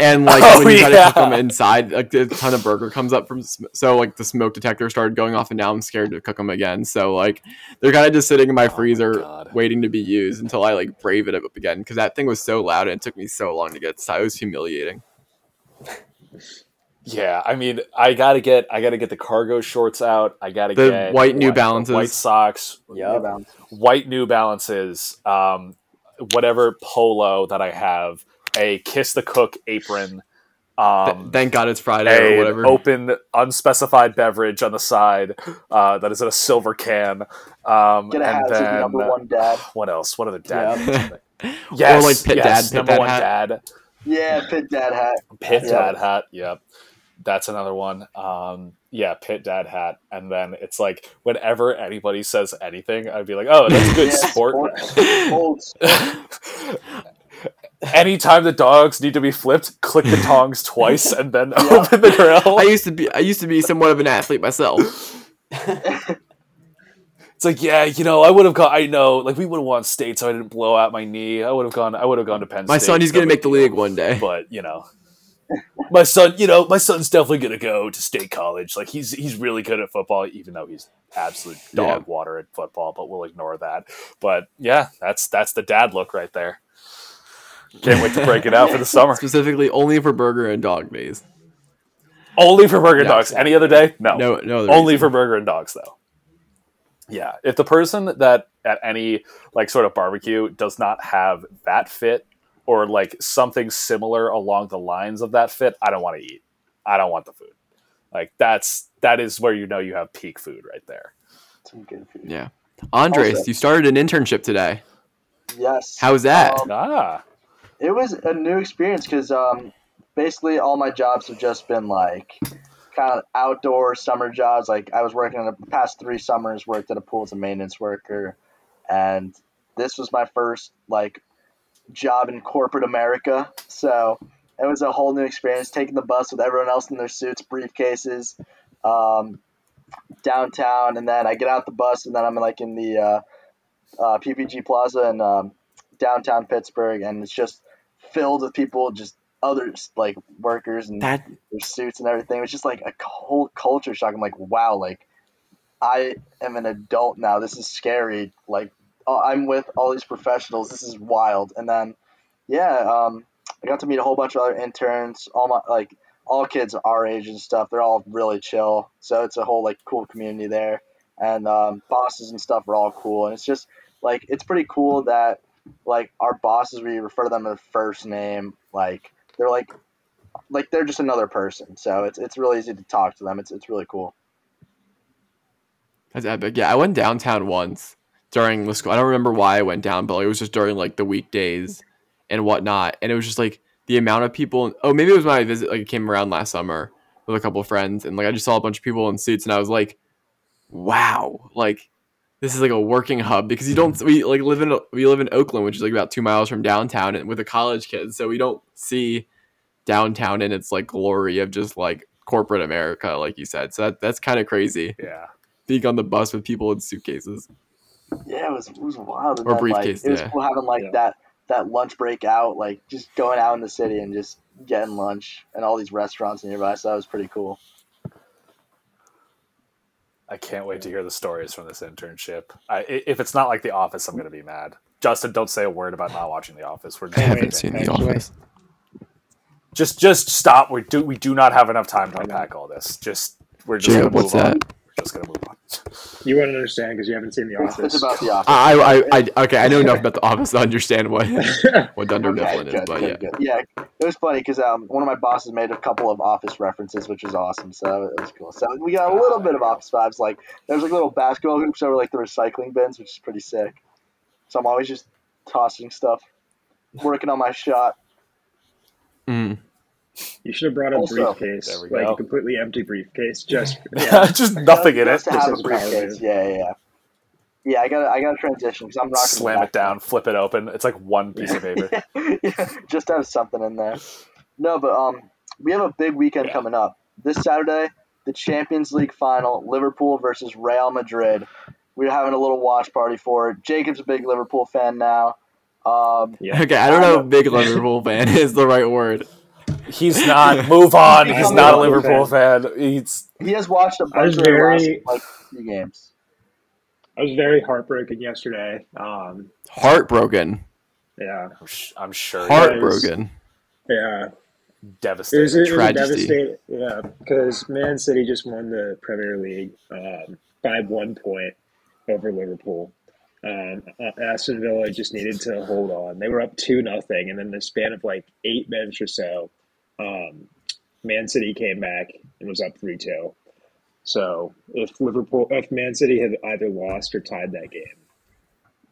S3: and *laughs* like
S1: Oh,
S3: when you try to cook them inside like a ton of burger comes up from sm- so like the smoke detector started going off and now i'm scared to cook them again so like they're kind of just sitting in my
S1: Oh
S3: freezer
S1: God.
S3: waiting to be used until i like brave it up again because that thing was so loud and it took me so long to get so it was humiliating
S1: Yeah, I mean, I gotta get I gotta get the cargo shorts out. I gotta
S3: The
S1: get
S3: white New
S1: what,
S3: Balances.
S1: white socks,
S2: Yep.
S1: white New Balances, um, whatever polo that I have, a Kiss the Cook apron,
S3: Th-
S1: um,
S3: thank god it's friday or
S1: a
S3: whatever
S1: open unspecified beverage on the side uh, that is in a silver can, um,
S4: Get a
S1: and
S4: as
S1: then
S4: number one dad.
S1: what else? What other dad?
S2: Yep. *laughs*
S1: Yes,
S3: Or like Pit
S1: yes,
S3: Dad, Pit
S1: number
S3: Dad
S1: one
S3: hat.
S1: dad.
S4: Yeah, pit dad hat.
S1: Pit
S4: Yeah.
S1: dad hat. Yep. That's another one. Um, yeah, pit dad hat. And then it's like whenever anybody says anything, I'd be like, oh, that's good
S4: Yeah,
S1: sport.
S4: Old *laughs*
S1: Anytime the dogs need to be flipped, click the tongs twice and then *laughs* open the grill.
S3: i used to be i used to be somewhat of an athlete myself *laughs*
S1: It's like, yeah, you know, I would have gone. I know, like we would have won state, so I didn't blow out my knee. I would have gone. I would have gone to Penn State.
S3: my
S1: State.
S3: son he's gonna make the league one day
S1: But you know, my son, you know, my son's definitely gonna go to state college. Like he's he's really good at football, even though he's absolute dog yeah. water at football. But we'll ignore that. But yeah, that's that's the dad look right there. Can't wait to break it out for the *laughs* summer.
S3: Specifically, only for burger and dog days.
S1: Only for burger and dogs. Any other day? No,
S3: no, no.
S1: Only reason. for burger and dogs, though. Yeah, if the person that at any like sort of barbecue does not have that fit or like something similar along the lines of that fit, I don't want to eat. I don't want the food. Like that's that is where you know you have peak food right there.
S4: Some good food.
S3: Yeah. Andres, also, you started an internship today.
S4: Yes.
S3: How was that?
S1: Um, ah.
S4: It was a new experience because um, basically all my jobs have just been like kind of outdoor summer jobs. Like I was working in the past three summers, worked at a pool as a maintenance worker, and this was my first like job in corporate America. So it was a whole new experience taking the bus with everyone else in their suits, briefcases, um, downtown, and then I get out the bus and then I'm like in the uh, uh, PPG Plaza in um, downtown Pittsburgh, and it's just filled with people just others like workers and that... their suits and everything. It was just like a whole culture shock. I'm like, wow, like I am an adult now. This is scary. Like oh, I'm with all these professionals. This is wild. And then, yeah, um, I got to meet a whole bunch of other interns. All my like all kids our age and stuff. They're all really chill. So it's a whole like cool community there. And um, bosses and stuff are all cool. And it's just like it's pretty cool that like our bosses we refer to them as first name like they're like like they're just another person. So it's it's really easy to talk to them. It's it's really cool.
S3: That's epic. Yeah, I went downtown once during the school. I don't remember why I went down, but like, it was just during like the weekdays and whatnot. And it was just like the amount of people. Oh, maybe it was my visit. Like it came around last summer with a couple friends, and like I just saw a bunch of people in suits, and I was like, wow, like this is like a working hub because you don't we like live in we live in Oakland, which is like about two miles from downtown, and with a college kid, so we don't see downtown in its like glory of just like corporate America, like you said. So that, that's kind of crazy.
S1: Yeah.
S3: Being on the bus with people in suitcases.
S4: Yeah, it was it was wild.
S3: Or then, briefcase.
S4: Like, it was
S3: yeah.
S4: cool having like yeah. that that lunch break out, like just going out in the city and just getting lunch and all these restaurants nearby. So that was pretty cool.
S1: I can't wait to hear the stories from this internship. I, if it's not like The Office, I'm going to be mad. Justin, don't say a word about not watching The Office.
S3: We're I haven't seen The Office
S1: just just stop. We do we do not have enough time to unpack all this. Just we're just gonna move on. We're just gonna move on.
S5: You wouldn't understand because you haven't seen The Office.
S4: It's about The Office.
S3: I, I, I, okay, I know enough about The Office to understand what *laughs* what Dunder okay, Mifflin is, but
S4: good, yeah, good. yeah, it was funny because um, one of my bosses made a couple of Office references, which was awesome. So it was cool. So we got a little bit of Office vibes. Like there's like little basketball hoops over like the recycling bins, which is pretty sick. So I'm always just tossing stuff, working on my shot.
S3: Mm.
S5: You should have brought a also, briefcase, like go. a completely empty briefcase, just *laughs*
S1: yeah. just nothing in it.
S4: To have a briefcase. Yeah, yeah, yeah. Yeah, I got I got to transition because I'm not gonna
S1: slam it down, flip it open. It's like one piece of paper. *laughs*
S4: yeah, just have something in there. No, but um, we have a big weekend yeah. coming up this Saturday. The Champions League final, Liverpool versus Real Madrid. We're having a little watch party for it. Jacob's a big Liverpool fan now. Um,
S3: yeah. Okay, I don't know if big Liverpool fan is the right word.
S1: He's not. Move on. He's not a Liverpool fan. He's
S4: he has watched a bunch of very, last, like few games.
S5: I was very heartbroken yesterday. Um,
S3: heartbroken.
S5: Yeah,
S1: I'm sure.
S3: Heartbroken.
S5: Yeah.
S1: Devastating.
S5: It was, it was devastating. Yeah, because Man City just won the Premier League um, by one point over Liverpool. Um, Aston Villa just needed to hold on. They were up two nothing, and then the span of like eight minutes or so, um, Man City came back and was up three two. So if Liverpool, if Man City had either lost or tied that game,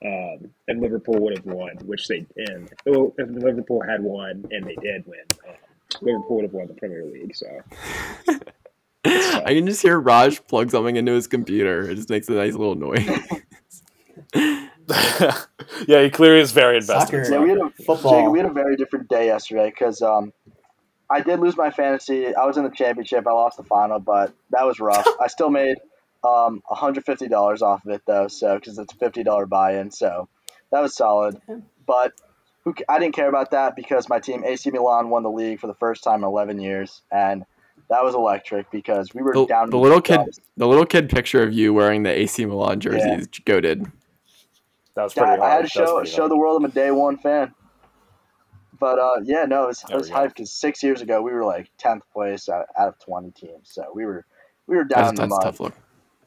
S5: um, and Liverpool would have won, which they did. If Liverpool had won and they did win, um, Liverpool would have won the Premier League. So. *laughs*
S3: I can just hear Raj plug something into his computer. It just makes a nice little noise. *laughs*
S1: yeah, he clearly is very invested.
S4: Yeah, we had a football. Jacob, we had a very different day yesterday because um, I did lose my fantasy. I was in the championship. I lost the final, but that was rough. I still made um, $150 off of it though, so because it's a $50 buy-in, so that was solid. But who I didn't care about that because my team AC Milan won the league for the first time in 11 years, and that was electric because we were
S3: the,
S4: down.
S3: The little kid, the little kid picture of you wearing the AC Milan jersey yeah. is goaded.
S1: That was pretty. I,
S4: I had to show show hard. the world I'm a day one fan. But uh, yeah, no, it was, it was hyped because six years ago we were like tenth place out, out, of twenty teams, so we were we were down that's, in the mud. Tough look.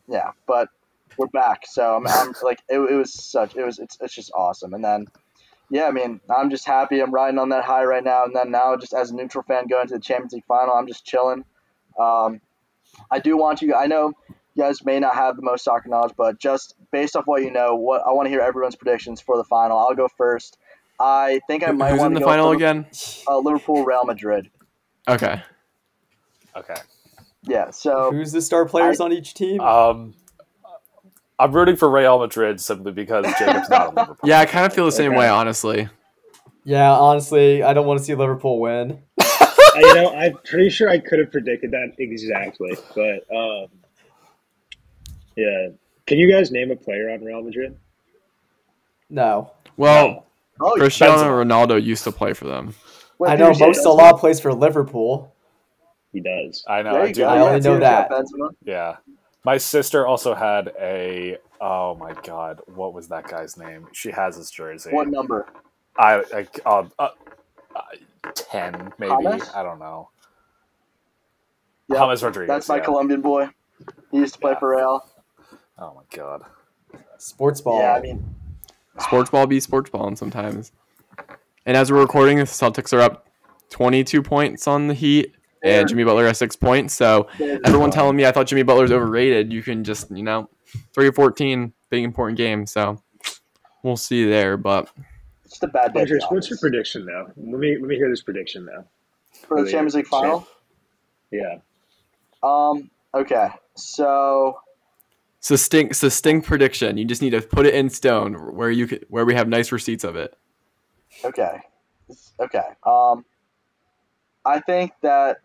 S4: Yeah, but we're back, so I'm, I'm *laughs* like it, it was such it was it's, it's just awesome, and then yeah, I mean, I'm just happy. I'm riding on that high right now. And then now, just as a neutral fan going to the Champions League final, I'm just chilling. Um, I do want you. I know you guys may not have the most soccer knowledge, but just based off what you know, what I want to hear everyone's predictions for the final. I'll go first. I think I might
S3: Who's in
S4: the
S3: go final again?
S4: Uh, Liverpool, Real Madrid.
S3: Okay.
S1: Okay.
S4: Yeah. So
S2: who's the star players I, on each team?
S1: Um, I'm rooting for Real Madrid simply because Jacob's not a *laughs* Liverpool.
S3: Yeah, I kind of feel the same okay. way, honestly.
S2: Yeah, honestly, I don't want to see Liverpool win. *laughs*
S5: I, you know, I'm pretty sure I could have predicted that exactly, but um, yeah. Can you guys name a player on Real Madrid?
S2: No.
S3: Well, no. Oh, Cristiano Ronaldo used to play for them.
S2: I know Mo Salah plays for Liverpool.
S5: He does.
S1: I know. I, do
S2: I only know that.
S1: Yeah. My sister also had a. Oh my god, what was that guy's name? She has his jersey.
S4: What number?
S1: I, I uh, uh, uh, ten maybe. I don't know.
S4: Yeah, James Rodriguez. That's my yeah. Colombian boy. He used to play yeah. for Real.
S1: Oh my god.
S2: Sports ball.
S4: Yeah, I mean,
S3: sports ball be sports ball, and sometimes. And as we're recording, the Celtics are up twenty-two points on the Heat and Jimmy Butler has six points. So everyone telling me I thought Jimmy Butler's overrated, you can just you know three or fourteen, big important game. So we'll see there, but
S4: it's the bad day.
S5: Andres, what's your prediction though? Let me let me hear this prediction though.
S4: for the Champions League final.
S5: Yeah.
S4: Um. Okay. So.
S3: Succinct, succinct prediction. You just need to put it in stone where you could, where we have nice receipts of it.
S4: Okay. Okay. Um. I think that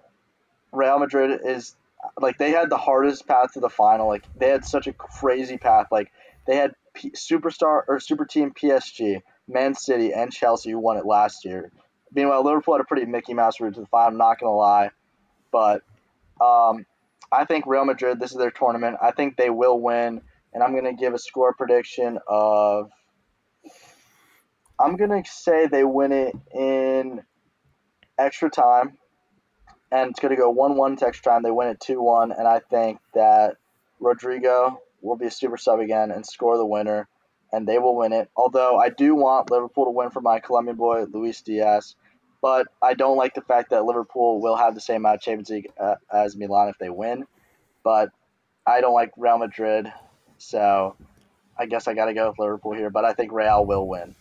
S4: Real Madrid is like they had the hardest path to the final. Like they had such a crazy path. Like they had P- superstar or super team PSG, Man City, and Chelsea who won it last year. Meanwhile, Liverpool had a pretty Mickey Mouse route to the final. I'm not gonna lie, but um, I think Real Madrid. This is their tournament. I think they will win, and I'm gonna give a score prediction of. I'm gonna say they win it in extra time and it's going to go 1 1 to extra time. They win it 2 1, and I think that Rodrygo will be a super sub again and score the winner, and they will win it. Although I do want Liverpool to win for my Colombian boy, Luis Diaz, but I don't like the fact that Liverpool will have the same amount of Champions League uh, as Milan if they win. But I don't like Real Madrid, so I guess I got to go with Liverpool here, but I think Real will win.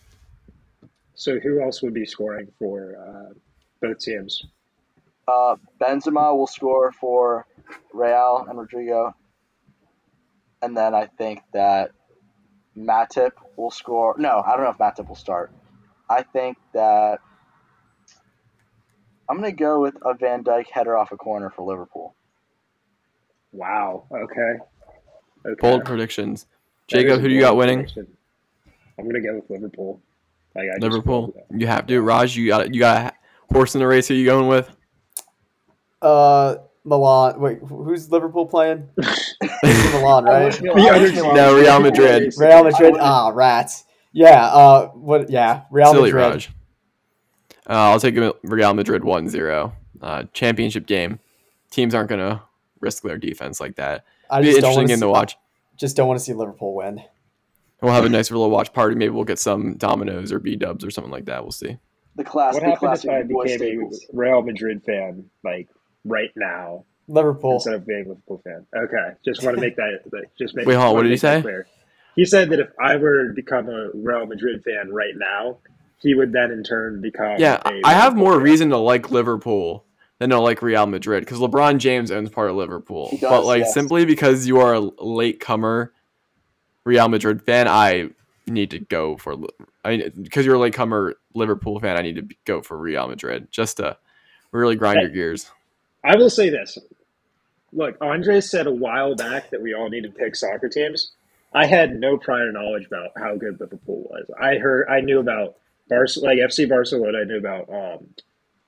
S5: So who else would be scoring for uh, both teams?
S4: Uh, Benzema will score for Real and Rodrygo, And then I think that Matip will score. No, I don't know if Matip will start. I think that I'm going to go with a Van Dijk header off a corner for Liverpool.
S5: Wow. Okay.
S3: okay. Bold predictions. Jacob, who do you got winning? Prediction.
S5: I'm going to go with Liverpool.
S3: Like Liverpool. You have to. Raj, you got you got a horse in the race. Who you going with?
S2: Uh, Milan. Wait, who's Liverpool playing? *laughs* Milan, right?
S3: no, *laughs* Real Madrid.
S2: Real Madrid. Ah, rats. Yeah. Uh, what? Yeah, Real Silly Madrid. Raj.
S3: Uh, I'll take Real Madrid 1-0. Uh, championship game. Teams aren't gonna risk their defense like that. I Be an interesting game see, to watch.
S2: Just don't want to see Liverpool win.
S3: We'll have a nice little watch party. Maybe we'll get some Domino's or B dubs or something like that. We'll see.
S4: The class. What happens if I
S5: became a Real Madrid fan? Like right now.
S2: Liverpool
S5: instead of being a Liverpool fan. Okay, just want to make that. Just make.
S3: Wait, hold on. What did he say?
S5: Clear. He said that if I were to become a Real Madrid fan right now, he would then in turn become.
S3: Yeah, I have more fan. reason to like Liverpool than to like Real Madrid because LeBron James owns part of Liverpool. Does, but like yes. simply because you are a late comer Real Madrid fan, I need to go for. I because you're a late comer Liverpool fan, I need to go for Real Madrid just to really grind your gears.
S5: I will say this. Look, Andre said a while back that we all need to pick soccer teams. I had no prior knowledge about how good Liverpool was. I heard, I knew about Bar- like FC Barcelona, I knew about um,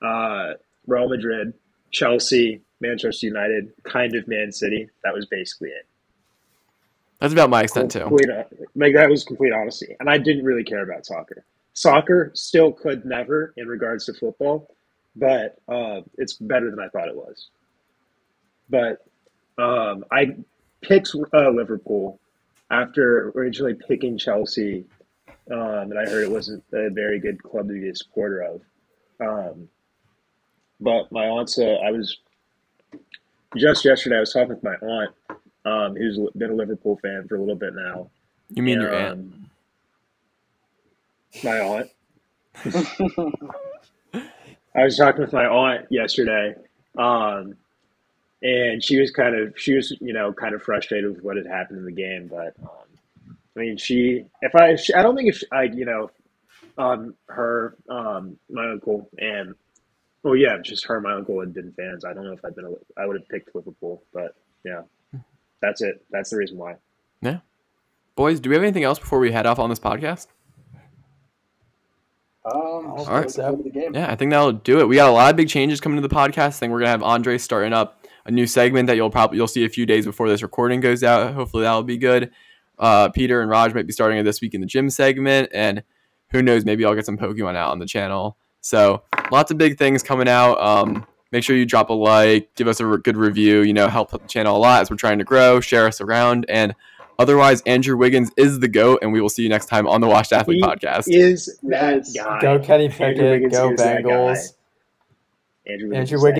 S5: uh, Real Madrid, Chelsea, Manchester United, kind of Man City. That was basically it.
S3: That's about my extent
S5: complete, too. Like that was complete honesty, and I didn't really care about soccer. Soccer still could never in regards to football, but uh, it's better than I thought it was. But um, I picked uh, Liverpool after originally picking Chelsea, um, and I heard it wasn't a very good club to be a supporter of. Um, but my aunt's, uh, I was just yesterday, I was talking with my aunt, um, who's been a Liverpool fan for a little bit now.
S3: You mean and, your aunt? Um,
S5: my aunt. *laughs* I was talking with my aunt yesterday, um, and she was kind of she was you know kind of frustrated with what had happened in the game. But um, I mean, she if I she, I don't think if I you know um, her um, my uncle and well yeah just her my uncle had been fans. I don't know if I'd been a, I would have picked Liverpool, but yeah, that's it. That's the reason why.
S3: Yeah, boys, do we have anything else before we head off on this podcast?
S4: Um, all right.
S3: Yeah, I think that'll do it. We got a lot of big changes coming to the podcast. I think we're gonna have Andre starting up a new segment that you'll probably you'll see a few days before this recording goes out. Hopefully that'll be good. Uh, Peter and Raj might be starting it this week in the gym segment, and who knows, maybe I'll get some Pokemon out on the channel. So lots of big things coming out. Um, make sure you drop a like, give us a re- good review. You know, help the channel a lot as we're trying to grow. Share us around, and Otherwise, Andrew Wiggins is the GOAT, and we will see you next time on the Washed Athlete he podcast.
S5: Is that guy.
S2: Go Kenny Pickett, go Bengals.
S5: Andrew Wiggins. Andrew Wiggins.